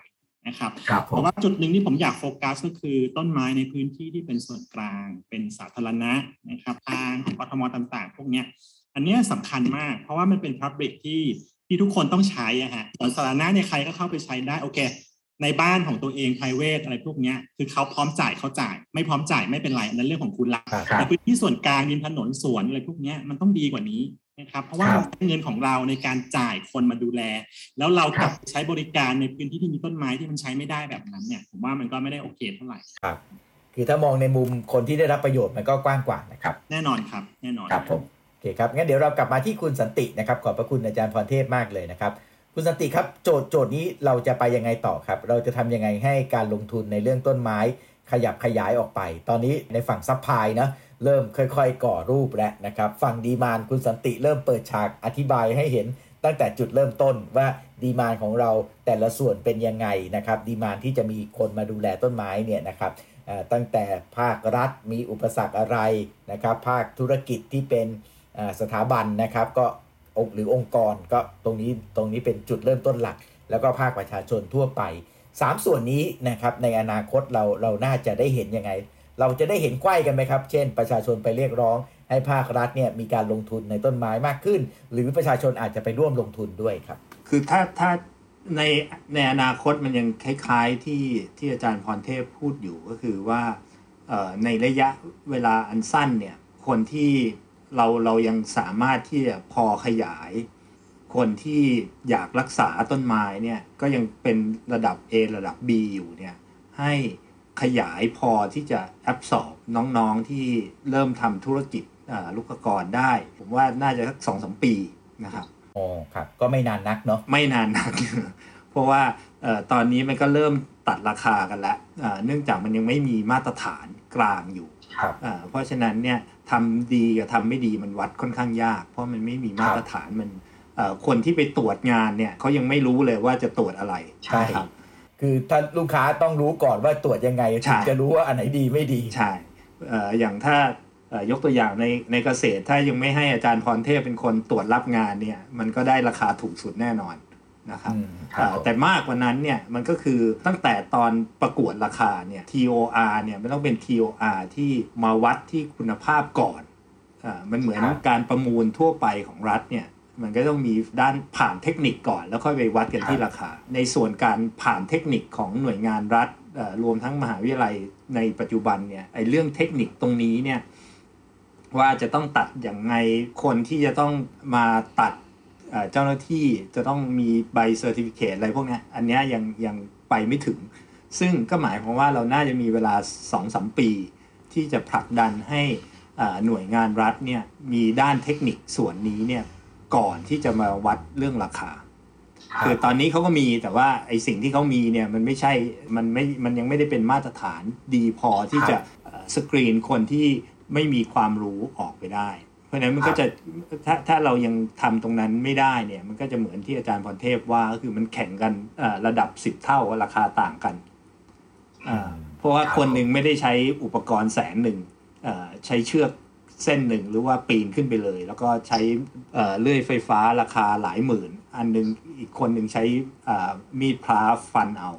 นะครับครับผแต่มว่าจุดหนึ่งที่ผมอยากโฟกัสก็คือต้นไม้ในพื้นที่ที่เป็นส่วนกลาง เป็นสาธารณะนะครับทางของกทมต่าง ๆ พวกเนี้ย อันเนี้ยสำคัญมาก เพราะว่ามันเป็นพับ l i c ที่ที่ทุกคนต้องใช้อะฮะส่วนสาธารณะเนี่ยใครก็เข้าไปใช้ได้โอเคในบ้านของตัวเอง p r i v a t อะไรพวกเนี้ยคือเขาพร้อมจ่ายเขาจ่าย ไม่พร้อมจ่ายไม่เป็นไรอันนั้นเรื่องของคุณละครับแต่พื้นที่ส่วนกลางริมถนนสวนอะไรพวกเนี้ยมันต้องดีกว่านี้ นะครับเพราะว่าครับเงินของเราในการจ่ายคนมาดูแล แล้วเรากลับครับใช้บริการในพื้นที่ที่มีต้นไม้ที่มันใช้ไม่ได้แบบนั้นเนี่ยผมว่ามันก็ไม่ได้โอเคเท่าไหร่คือถ้ามองในมุมคนที่ได้รับประโยชน์มันก็กว้างกว่านะครับ แน่นอนครับ แน่นอนครับผมโอเคครับงั้นเดี๋ยวเรากลับมาที่คุณสันตินะครับ ขอบพระคุณอาจารย์พรเทพมากเลยนะครับ คุณสันติครับโจทย์โจทย์นี้เราจะไปยังไงต่อครับ เราจะทำยังไงให้การลงทุนในเรื่องต้นไม้ ขยับขยายออกไป ตอนนี้ในฝั่ง supply นะ เริ่มค่อยๆ ก่อรูปแล้วนะครับฝั่ง demand คุณสันติเริ่มเปิดฉากอธิบายให้เห็นตั้งแต่จุดเริ่มต้นว่าดีมานของเราแต่ละส่วนเป็นยังไงนะครับดีมานที่จะมีคนมาดูแลต้นไม้เนี่ยนะครับตั้งแต่ภาครัฐมีอุปสรรคอะไรนะครับภาคธุรกิจที่เป็นสถาบันนะครับก็หรือองค์กรก็ตรงนี้ตรงนี้เป็นจุดเริ่มต้นหลัก แล้วก็ภาคประชาชนทั่วไป 3 ส่วนนี้นะครับในอนาคตเราเราน่าจะได้เห็นยังไง เราจะได้เห็นไขว้กันไหมครับ เช่น ประชาชนไปเรียกร้อง ให้ภาครัฐเนี่ยมีการลงทุนในต้นไม้มากขึ้น หรือประชาชนอาจจะไปร่วมลงทุนด้วยครับ คือถ้าถ้าในในอนาคตมันยังคล้ายๆที่ที่อาจารย์พรเทพพูดอยู่ก็คือว่าในระยะเวลาอันสั้นเนี่ยคนที่เราเรายังสามารถที่จะพอขยาย คนที่อยากรักษาต้นไม้เนี่ยก็ยังเป็นระดับ A ระดับ B อยู่เนี่ยให้ ขยายพอที่จะแอบสอบน้องๆที่เริ่มทำธุรกิจลูกกรได้ ผมว่าน่าจะสักสองสมปีนะครับอ๋อครับ ก็ไม่นานนักเนาะไม่นานนัก เพราะว่าตอนนี้มันก็เริ่มตัดราคากันแล้วเนื่องจากมันยังไม่มีมาตรฐานกลางอยู่เพราะฉะนั้นเนี่ยทำดีกับทำไม่ดีมันวัดค่อนข้างยาก เพราะมันไม่มีมาตรฐานมันคนที่ไปตรวจงานเนี่ยเขายังไม่รู้เลยว่าจะตรวจอะไรใช่ครับ คือถ้าลูกค้าต้องรู้ก่อนว่าตรวจยังไงถึงจะรู้ว่าอันไหนดีไม่ดีใช่อย่างถ้ายกตัวอย่างในในเกษตรถ้ายังไม่ให้อาจารย์พรเทพเป็นคนตรวจรับงานเนี่ยมันก็ได้ราคาถูกสุดแน่นอนนะครับแต่มากกว่านั้นเนี่ยมันก็คือตั้งแต่ตอนประกวดราคาเนี่ย TOR เนี่ยมันต้องเป็น TOR ที่มาวัดที่คุณภาพก่อนอ่ามันเหมือนการประมูลทั่วไปของรัฐเนี่ย มันก็ต้องมีด้านผ่านเทคนิคก่อน แล้วค่อยไปวัดกันที่ราคา ในส่วนการผ่านเทคนิคของหน่วยงานรัฐรวมทั้งมหาวิทยาลัยในปัจจุบันเนี่ยไอ้เรื่องเทคนิคตรงนี้เนี่ยว่าจะต้องตัดอย่างไงคนที่จะต้องมาตัดเจ้าหน้าที่จะต้องมีใบ certificate อะไรพวกนี้อันนี้ยังยังไปไม่ถึง ซึ่งก็หมายความว่าเราน่าจะมีเวลา2อสปี ที่จะผลักดันให้หน่วยงานรัฐเนี่ยมีด้านเทคนิคส่วนนี้เนี่ย ก่อนที่จะมาวัดเรื่องราคาคือตอนนี้เขาก็มีแต่ว่าไอสิ่งที่เขามีเนี่ยมันไม่ใช่มันไม่มันยังไม่ได้เป็นมาตรฐานดีพอที่จะสกรีนคนที่ไม่มีความรู้ออกไปได้ เพราะฉะนั้นมันก็จะถ้าถ้าเรายังทำตรงนั้นไม่ได้เนี่ยมันก็จะเหมือนที่อาจารย์พรเทพว่าก็คือมันแข่งกันระดับสิบเท่าราคาต่างกันเพราะว่าคนหนึ่งไม่ได้ใช้อุปกรณ์แสนหนึ่งใช้เชือก เส้นหนึ่งหรือว่าปีนขึ้นไปเลย แล้วก็ใช้เลื่อยไฟฟ้าราคาหลายหมื่น อันหนึ่งอีกคนหนึ่งใช้มีดพลาฟันเอา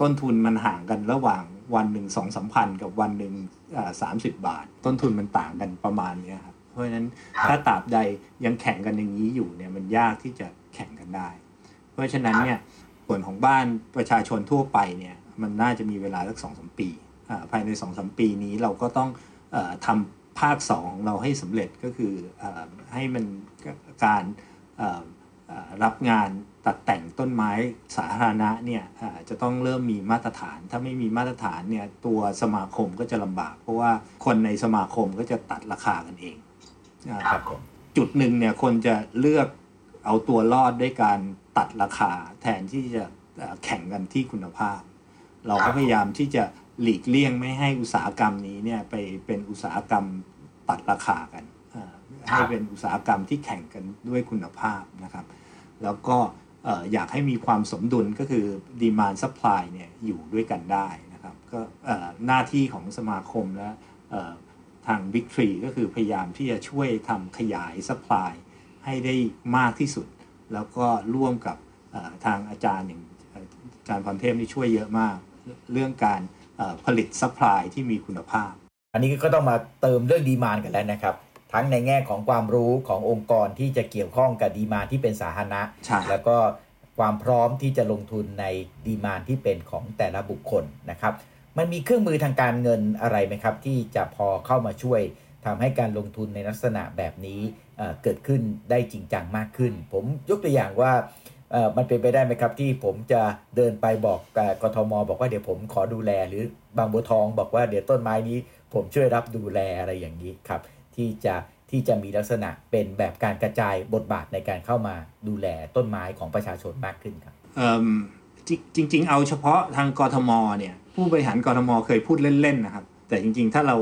ต้นทุนมันห่างกันระหว่างวันหนึ่งสองสามพันกับวันหนึ่งสามสิบบาท ต้นทุนมันต่างกันประมาณนี้ครับเพราะฉะนั้นถ้าตราบใดยังแข่งกันอย่างนี้อยู่เนี่ยมันยากที่จะแข่งกันได้ เพราะฉะนั้นเนี่ยส่วนของบ้านประชาชนทั่วไปเนี่ยมันน่าจะมีเวลาสักสองสมปีภายในสองสมปีนี้เราก็ต้องอ ทำภาคสองของเราให้สำเร็จก็คืออให้มันการรับงานตัดแต่งต้นไม้สาธารณะเนี่ยจะต้องเริ่มมีมาตรฐาน ถ้าไม่มีมาตรฐานเนี่ยตัวสมาคมก็จะลำบาก เพราะว่าคนในสมาคมก็จะตัดราคากันเองครับจุดหนึ่งเนี่ยคนจะเลือกเอาตัวรอดด้วยการตัดราคาแทนที่จะแข่งกันที่คุณภาพ เราก็พยายามที่จะ หลีกเลี่ยงไม่ให้อุตสาหกรรมนี้เนี่ยไปเป็นอุตสาหกรรมตัดราคากันให้เป็นอุตสาหกรรมที่แข่งกันด้วยคุณภาพนะครับ แล้วก็อยากให้มีความสมดุลก็คือ demand supply เนี่ยอยู่ด้วยกันได้นะครับก็หน้าที่ของสมาคมและทาง Big Tree ก็คือพยายามที่จะช่วยทำขยาย supply ให้ได้มากที่สุด แล้วก็ร่วมกับทางอาจารย์อย่างอาจารย์พรเทพนี่ช่วยเยอะมาก เรื่องการ ผลิต supply ที่มีคุณภาพ อันนี้ก็ต้องมาเติมเรื่อง demand กันแล้วนะครับ ทั้งในแง่ของความรู้ขององค์กรที่จะเกี่ยวข้องกับ demand ที่เป็นสาธารณะ แล้วก็ความพร้อมที่จะลงทุนใน demand ที่เป็นของแต่ละบุคคลนะครับ มันมีเครื่องมือทางการเงินอะไรไหมครับ ที่จะพอเข้ามาช่วยทำให้การลงทุนในลักษณะแบบนี้เกิดขึ้นได้จริงจังมากขึ้น ผมยกตัวอย่างว่า มันเป็นไปได้ไหมครับที่ผมจะเดินไปบอกกทม บอกว่าเดี๋ยวผมขอดูแล หรือบางบัวทองบอกว่าเดี๋ยวต้นไม้นี้ ผมช่วยรับดูแลอะไรอย่างนี้ครับ ที่จะที่จะมีลักษณะเป็นแบบการกระจายบทบาทในการเข้ามาดูแลต้นไม้ของประชาชนมากขึ้นครับจริง ๆ เอาเฉพาะทางกรทมเนี่ยผู้บริหารกรทมเคยพูดเล่นๆนะครับ แต่จริงๆ ถ้าเรา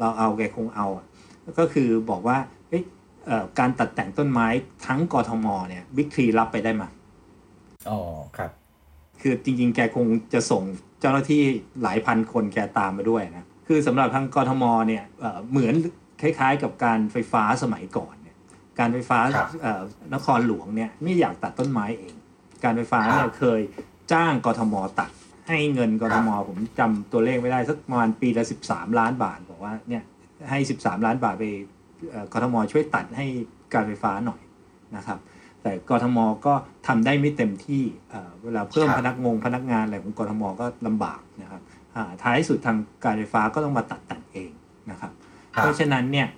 เราเอาแกคงเอา ก็คือบอกว่าการตัดแต่งต้นไม้ทั้งกรทมเนี่ยบิ๊กทรีรับไปได้ไหม อ๋อครับ คือจริง ๆ แกคงจะส่งเจ้าหน้าที่หลายพันคนแกตามมาด้วยนะ คือสำหรับทางกรทมเนี่ยเหมือนคล้ายๆ กับการไฟฟ้าสมัยก่อนเนี่ยการไฟฟ้านครหลวงเนี่ยไม่อยากตัดต้นไม้เอง การไฟฟ้าเนี่ยเคยจ้างกทมตัดให้เงินกทมผมจำตัวเลขไม่ได้สักประมาณปีละ13ล้านบาทบอกว่าเนี่ยให้13ล้านบาทไปกทมช่วยตัดให้การไฟฟ้าหน่อยนะครับ แต่กทมก็ทำได้ไม่เต็มที่เวลาเพิ่มพนักงงพนักงานอะไรของกทมก็ลำบากนะครับท้ายสุดทางการไฟฟ้าก็ต้องมาตัดตัดเองนะครับ เพราะฉะนั้นเนี่ย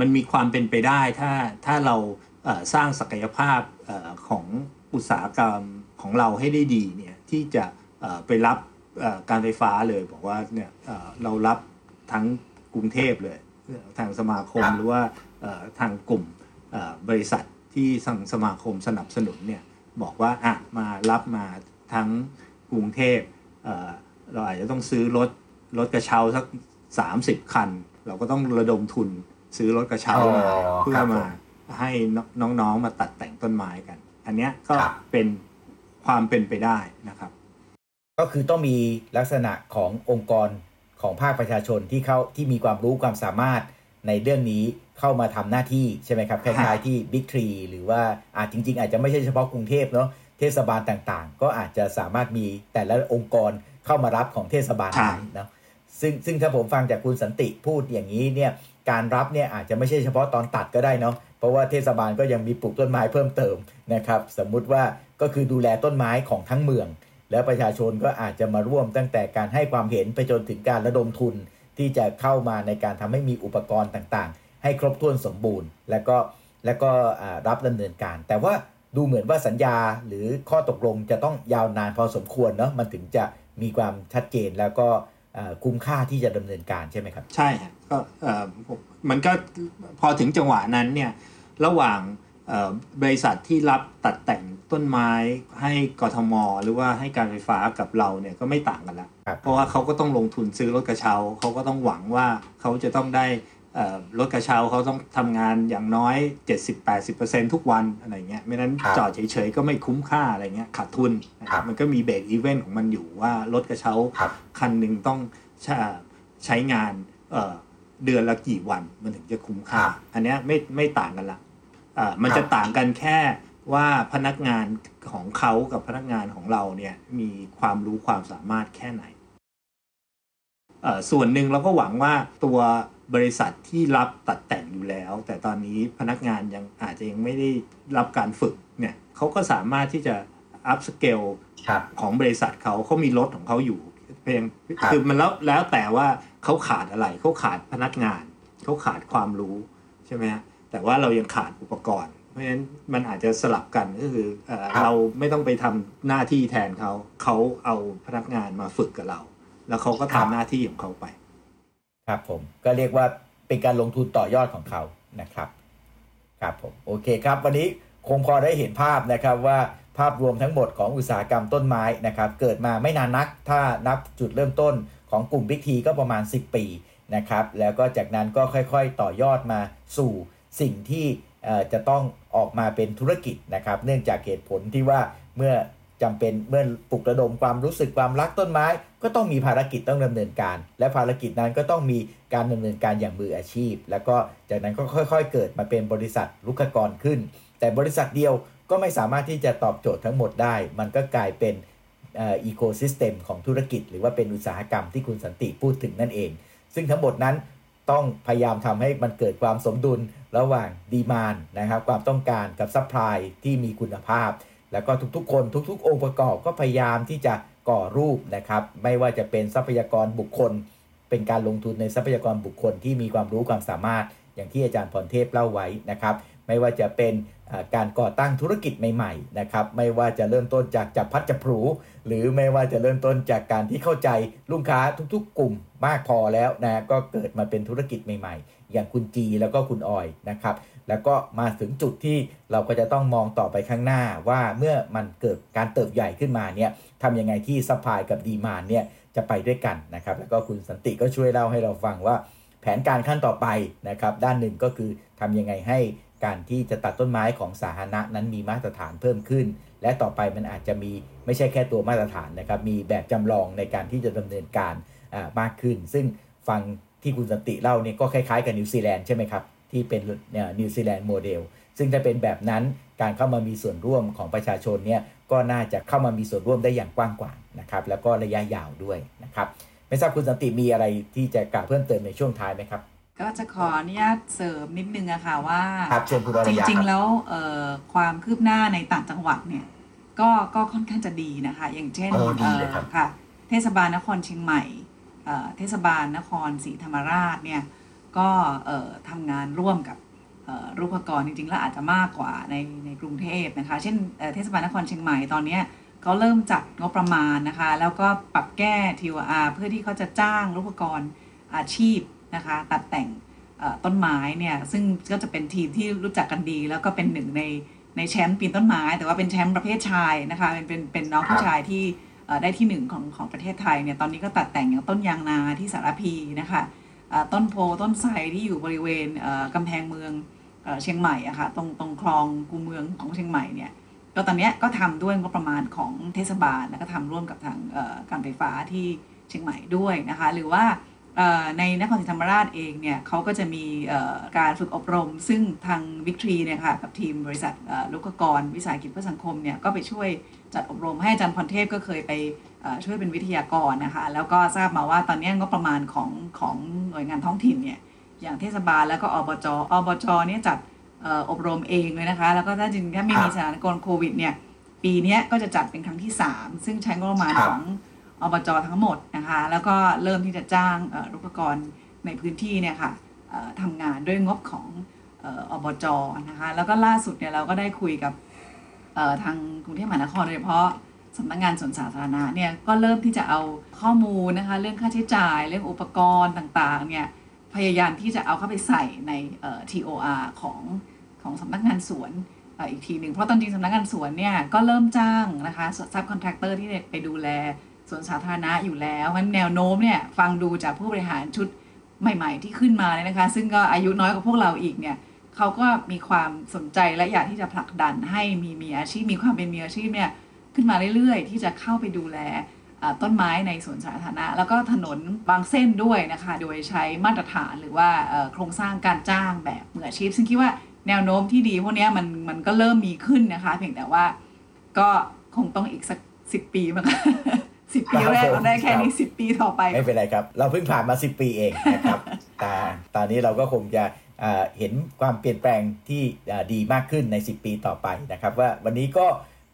มันมีความเป็นไปได้ถ้าถ้าเราสร้างศักยภาพของอุตสาหกรรมของเราให้ได้ดีเนี่ยที่จะไปรับการไฟฟ้าเลยบอกว่าเนี่ยเรารับทั้งกรุงเทพเลย ทางสมาคมหรือว่าทางกลุ่มบริษัท ที่สังสมาคมสนับสนุนเนี่ยบอกว่าอะมารับมาทั้งกรุงเทพเราอาจจะต้องซื้อรถรถกระเช้าสักสามสิบคัน เราก็ต้องระดมทุนซื้อรถกระเช้ามาเพื่อมาให้น้องๆมาตัดแต่งต้นไม้กัน อันนี้ก็เป็นความเป็นไปได้นะครับ ก็คือต้องมีลักษณะขององค์กรของภาคประชาชนที่เข้าที่มีความรู้ความสามารถ ในเรื่องนี้เข้ามาทำหน้าที่ใช่ไหมครับคล้ายๆที่บิ๊กทรีหรือว่าอาจจริง ๆ อาจจะไม่ใช่เฉพาะกรุงเทพเนาะเทศบาลต่างๆ ก็อาจจะสามารถมีแต่ละองค์กรเข้ามารับของเทศบาลนั้นเนาะซึ่งซึ่งถ้าผมฟังจากคุณสันติพูดอย่างนี้เนี่ยการรับเนี่ยอาจจะไม่ใช่เฉพาะตอนตัดก็ได้เนาะเพราะว่าเทศบาลก็ยังมีปลูกต้นไม้เพิ่มเติมนะครับ สมมุติว่าก็คือดูแลต้นไม้ของทั้งเมือง แล้วประชาชนก็อาจจะมาร่วมตั้งแต่การให้ความเห็นไปจนถึงการระดมทุน ที่จะเข้ามาในการทำให้มีอุปกรณ์ต่างๆ ให้ครบถ้วนสมบูรณ์ แล้วก็แล้วก็รับดำเนินการ แต่ว่าดูเหมือนว่าสัญญาหรือข้อตกลงจะต้องยาวนานพอสมควรเนาะมันถึงจะมีความชัดเจนแล้วก็คุ้มค่าที่จะดำเนินการใช่ไหมครับ ใช่ก็มันก็พอถึงจังหวะนั้นเนี่ยระหว่าง บริษัทที่รับตัดแต่งต้นไม้ให้กทม หรือว่าให้การไฟฟ้ากับเราเนี่ยก็ไม่ต่างกันละเพราะว่าเขาก็ต้องลงทุนซื้อรถกระเช้าเขาก็ต้องหวังว่าเขาจะต้องได้รถกระเช้าเขาต้องทำงานอย่างน้อย 70-80%ทุกวันอะไรเงี้ยไม่นั้นจอดเฉยๆก็ไม่คุ้มค่าอะไรเงี้ยขาดทุน มันก็มีเบรกอีเวนต์ของมันอยู่ว่ารถกระเช้าคันหนึ่งต้องใช้งานเดือนละกี่วันมันถึงจะคุ้มค่า อันนี้ไม่ไม่ต่างกันละ มันจะต่างกันแค่ว่าพนักงานของเขากับพนักงานของเราเนี่ยมีความรู้ความสามารถแค่ไหนส่วนหนึ่งเราก็หวังว่าตัวบริษัทที่รับตัดแต่งอยู่แล้ว แต่ตอนนี้พนักงานยังอาจจะยังไม่ได้รับการฝึกเนี่ยเขาก็สามารถที่จะอัพสเกลของบริษัทเขาเขามีรถของเขาอยู่เพียงคือมันแล้วแล้วแต่ว่าเขาขาดอะไรเขาขาดพนักงานเขาขาดความรู้ใช่ไหมฮะ แต่ว่าเรายังขาดอุปกรณ์ เพราะฉะนั้นมันอาจจะสลับกันก็คือเราไม่ต้องไปทำหน้าที่แทนเขาเขาเอาพนักงานมาฝึกกับเรา แล้วเขาก็ทำหน้าที่ของเขาไป ครับผมก็เรียกว่าเป็นการลงทุนต่อยอดของเขานะครับ ครับผมโอเคครับ วันนี้คงพอได้เห็นภาพนะครับว่าภาพรวมทั้งหมดของอุตสาหกรรมต้นไม้นะครับ เกิดมาไม่นานนัก ถ้านับจุดเริ่มต้นของกลุ่มบิ๊กทีก็ประมาณ 10 ปีนะครับ แล้วก็จากนั้นก็ค่อยๆ ต่อยอดมาสู่ สิ่งที่จะต้องออกมาเป็นธุรกิจนะครับ เนื่องจากเหตุผลที่ว่าเมื่อจำเป็นเมื่อปลุกระดมความรู้สึกความรักต้นไม้ ก็ต้องมีภารกิจต้องดำเนินการ และภารกิจนั้นก็ต้องมีการดำเนินการอย่างมืออาชีพ แล้วก็จากนั้นก็ค่อย ๆ เกิดมาเป็นบริษัทลุกกรขึ้น แต่บริษัทเดียวก็ไม่สามารถที่จะตอบโจทย์ทั้งหมดได้ มันก็กลายเป็นอีโคซิสเต็มของธุรกิจ หรือว่าเป็นอุตสาหกรรมที่คุณสันติพูดถึงนั่นเอง ซึ่งทั้งหมดนั้น ต้องพยายามทำให้มันเกิดความสมดุลระหว่าง demand นะครับ ความต้องการกับ supply ที่มีคุณภาพ แล้วก็ทุกๆ คนทุกๆ องค์ประกอบก็พยายามที่จะก่อรูปนะครับ ไม่ว่าจะเป็นทรัพยากรบุคคล เป็นการลงทุนในทรัพยากรบุคคลที่มีความรู้ความสามารถ อย่างที่อาจารย์พรเทพเล่าไว้นะครับ ไม่ว่าจะเป็น การก่อตั้งธุรกิจใหม่ๆนะครับไม่ว่าจะเริ่มต้นจากจับพลัดจับผลูหรือไม่ว่าจะเริ่มต้นจากการที่เข้าใจลูกค้าทุกๆ กลุ่มมากพอแล้วนะก็เกิดมาเป็นธุรกิจใหม่ๆ อย่างคุณจีแล้วก็คุณออยนะครับแล้วก็มาถึงจุดที่เราก็จะต้องมองต่อไปข้างหน้าว่าเมื่อมันเกิดการเติบใหญ่ขึ้นมาเนี่ยทำยังไงที่ supply กับ demand เนี่ยจะไปด้วยกันนะครับแล้วก็คุณสันติก็ช่วยเล่าให้เราฟังว่า แผนการขั้นต่อไปนะครับด้านหนึ่งก็คือทำยังไงให้ การที่จะตัดต้นไม้ของสาธารณะนั้นมีมาตรฐานเพิ่มขึ้น และต่อไปมันอาจจะมีไม่ใช่แค่ตัวมาตรฐานนะครับ มีแบบจำลองในการที่จะดำเนินการมากขึ้น ซึ่งฟังที่คุณสันติเล่าเนี่ยก็คล้ายๆกับนิวซีแลนด์ใช่ไหมครับที่เป็นนิวซีแลนด์โมเดลซึ่งถ้าเป็นแบบนั้นการเข้ามามีส่วนร่วมของประชาชนเนี่ยก็น่าจะเข้ามามีส่วนร่วมได้อย่างกว้างกว่านะครับแล้วก็ระยะยาวด้วยนะครับไม่ทราบคุณสันติมีอะไรที่จะกล่าวเพิ่มเติมในช่วงท้ายไหมครับ ก็จะขออนุญาตเสริมนิดนึงอะค่ะว่า ครับเชิญคุณอรจยาริงคๆบแล้วเอ่อความคืบหน้าในต่างจังหวัดเนี่ยก็ก็ค่อนข้างจะดีนะคะ อย่างเช่นโอ้ดีเอ่เลยอครับ ค่ะ เทศบาลนครเชียงใหม่เอ่อเทศบาลนครศรีธรรมราชเนี่ยก็เอ่อทำงานร่วมกับเอ่อรูปกรณ์จริงๆ แล้วอาจจะมากกว่าในในกรุงเทพนะคะ เช่นเอ่อเทศบาลนครเชียงใหม่ตอนเนี้ยเขาเริ่มจัดงบประมาณนะคะ แล้วก็ปรับแก้ TOR เพื่อที่เขาจะจ้างรูปกรณ์อาชีพ นะคะตัดแต่งเอ่อต้นไม้เนี่ยซึ่งก็จะเป็นทีมที่รู้จักกันดี แล้วก็เป็นหนึ่งในในแชมป์ปีนต้นไม้ แต่ว่าเป็นแชมป์ประเภทชายนะคะเป็นเป็นเป็นน้องผู้ชายที่เอ่อได้ที่หนึ่งของของประเทศไทยเนี่ยตอนนี้ก็ตัดแต่งอย่างต้นยางนาที่สารพีนะคะเอ่อต้นโพต้นไทรที่อยู่บริเวณเอ่อกำแพงเมืองเอ่อเชียงใหม่อะค่ะตรงตรงคลองกูเมืองของเชียงใหม่เนี่ยก็ตอนเนี้ยก็ทำด้วยงบประมาณของเทศบาลแล้วก็ทำร่วมกับทางเอ่อการไฟฟ้าที่เชียงใหม่ด้วยนะคะ หรือว่าเอ่อ ในนครศรีธรรมราชเองเนี่ยเขาก็จะมีเอ่อการฝึกอบรม ซึ่งทางวิกตรีเนี่ยค่ะกับทีมบริษัทเอ่อลูกกร วิสาหกิจเพื่อสังคมเนี่ยก็ไปช่วยจัดอบรมให้อาจารย์พรเทพก็เคยไปเอ่อช่วยเป็นวิทยากรนะคะแล้วก็ทราบมาว่าตอนนี้งบประมาณของของหน่วยงานท้องถิ่นเนี่ยอย่างเทศบาลแล้วก็อบจอบจเนี่ยจัดเอ่ออบรมเองเลยนะคะ แล้วก็ถ้าจริงถ้าไม่มีสถานการณ์โควิดเนี่ยปีเนี้ยก็จะจัดเป็นครั้งที่ 3 ซึ่งใช้งบประมาณครับของ อบจทั้งหมดนะคะแล้วก็เริ่มที่จะจ้างเอ่อรุปกรในพื้นที่เนี่ยค่ะเอ่อทำงานด้วยงบของเอ่ออบจนะคะแล้วก็ล่าสุดเนี่ยเราก็ได้คุยกับทางกรุงเทพมหานครโดยเฉพาะสำนักงานสวนสาธารณะเนี่ยก็เริ่มที่จะเอาข้อมูลนะคะเรื่องค่าใช้จ่ายเรื่องอุปกรณ์ต่างๆเนี่ยพยายามที่จะเอาเข้าไปใส่ใน TOR ของของสำนักงานสวนอีกทีหนึ่งเพราะความจริงสำนักงานสวนเนี่ยก็เริ่มจ้างนะคะ subcontractor ที่ไปดูแล สวนสาธารณะอยู่แล้วมันแนวโน้มเนี่ยฟังดูจากผู้บริหารชุดใหม่ ๆ ที่ขึ้นมาเลยนะคะ ซึ่งก็อายุน้อยกว่าพวกเราอีกเนี่ยเขาก็มีความสนใจและอยากที่จะผลักดันให้มีมืออาชีพมีความเป็นมืออาชีพเนี่ยขึ้นมาเรื่อยๆ ที่จะเข้าไปดูแลต้นไม้ในสวนสาธารณะ แล้วก็ถนนบางเส้นด้วยนะคะ โดยใช้มาตรฐานหรือว่าโครงสร้างการจ้างแบบมืออาชีพ ซึ่งคิดว่าแนวโน้มที่ดีพวกนี้มันมันก็เริ่มมีขึ้นนะคะ เพียงแต่ว่าก็คงต้องอีกสักสิบปีมั้ง สิบปีแรกเราได้แค่นี้สิบปีต่อไป ไม่เป็นไรครับ เราเพิ่งผ่านมา10ปีเองนะครับแต่ตอนนี้เราก็คงจะอ่าเห็นความเปลี่ยนแปลงที่อ่าดีมากขึ้นใน 10 ปีต่อไปนะครับ ว่าวันนี้ก็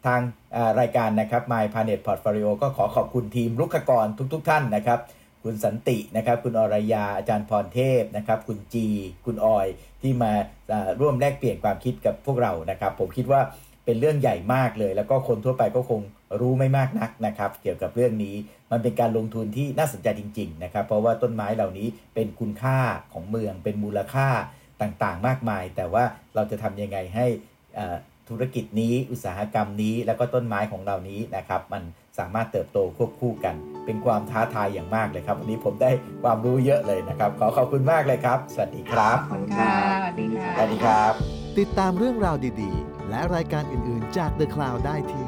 ทางอ่ารายการนะครับ My Planet Portfolio ก็ขอขอบคุณทีมรุกขกรทุกๆทท่านนะครับ คุณสันตินะครับ คุณอรยาอาจารย์พรเทพนะครับ คุณจี คุณออย ที่มาอ่าร่วมแลกเปลี่ยนความคิดกับพวกเรานะครับ ผมคิดว่าเป็นเรื่องใหญ่มากเลย แล้วก็คนทั่วไปก็คง รู้ไม่มากนักนะครับ เกี่ยวกับเรื่องนี้มันเป็นการลงทุนที่น่าสนใจจริง ๆ นะครับ เพราะว่าต้นไม้เหล่านี้เป็นคุณค่าของเมือง เป็นมูลค่าต่างๆ มากมาย แต่ว่าเราจะทำยังไงให้อ่าธุรกิจนี้อุตสาหกรรมนี้ แล้วก็ต้นไม้ของเรานี้นะครับ มันสามารถเติบโตควบคู่กัน เป็นความท้าทายอย่างมากเลยครับ วันนี้ผมได้ความรู้เยอะเลยนะครับ ขอขอบคุณมากเลยครับ สวัสดีครับขอบคุณค่ะสวัสดีค่ะสวัสดีครับ ติดตามเรื่องราวดีๆ และรายการอื่นๆจาก The Cloud ได้ที่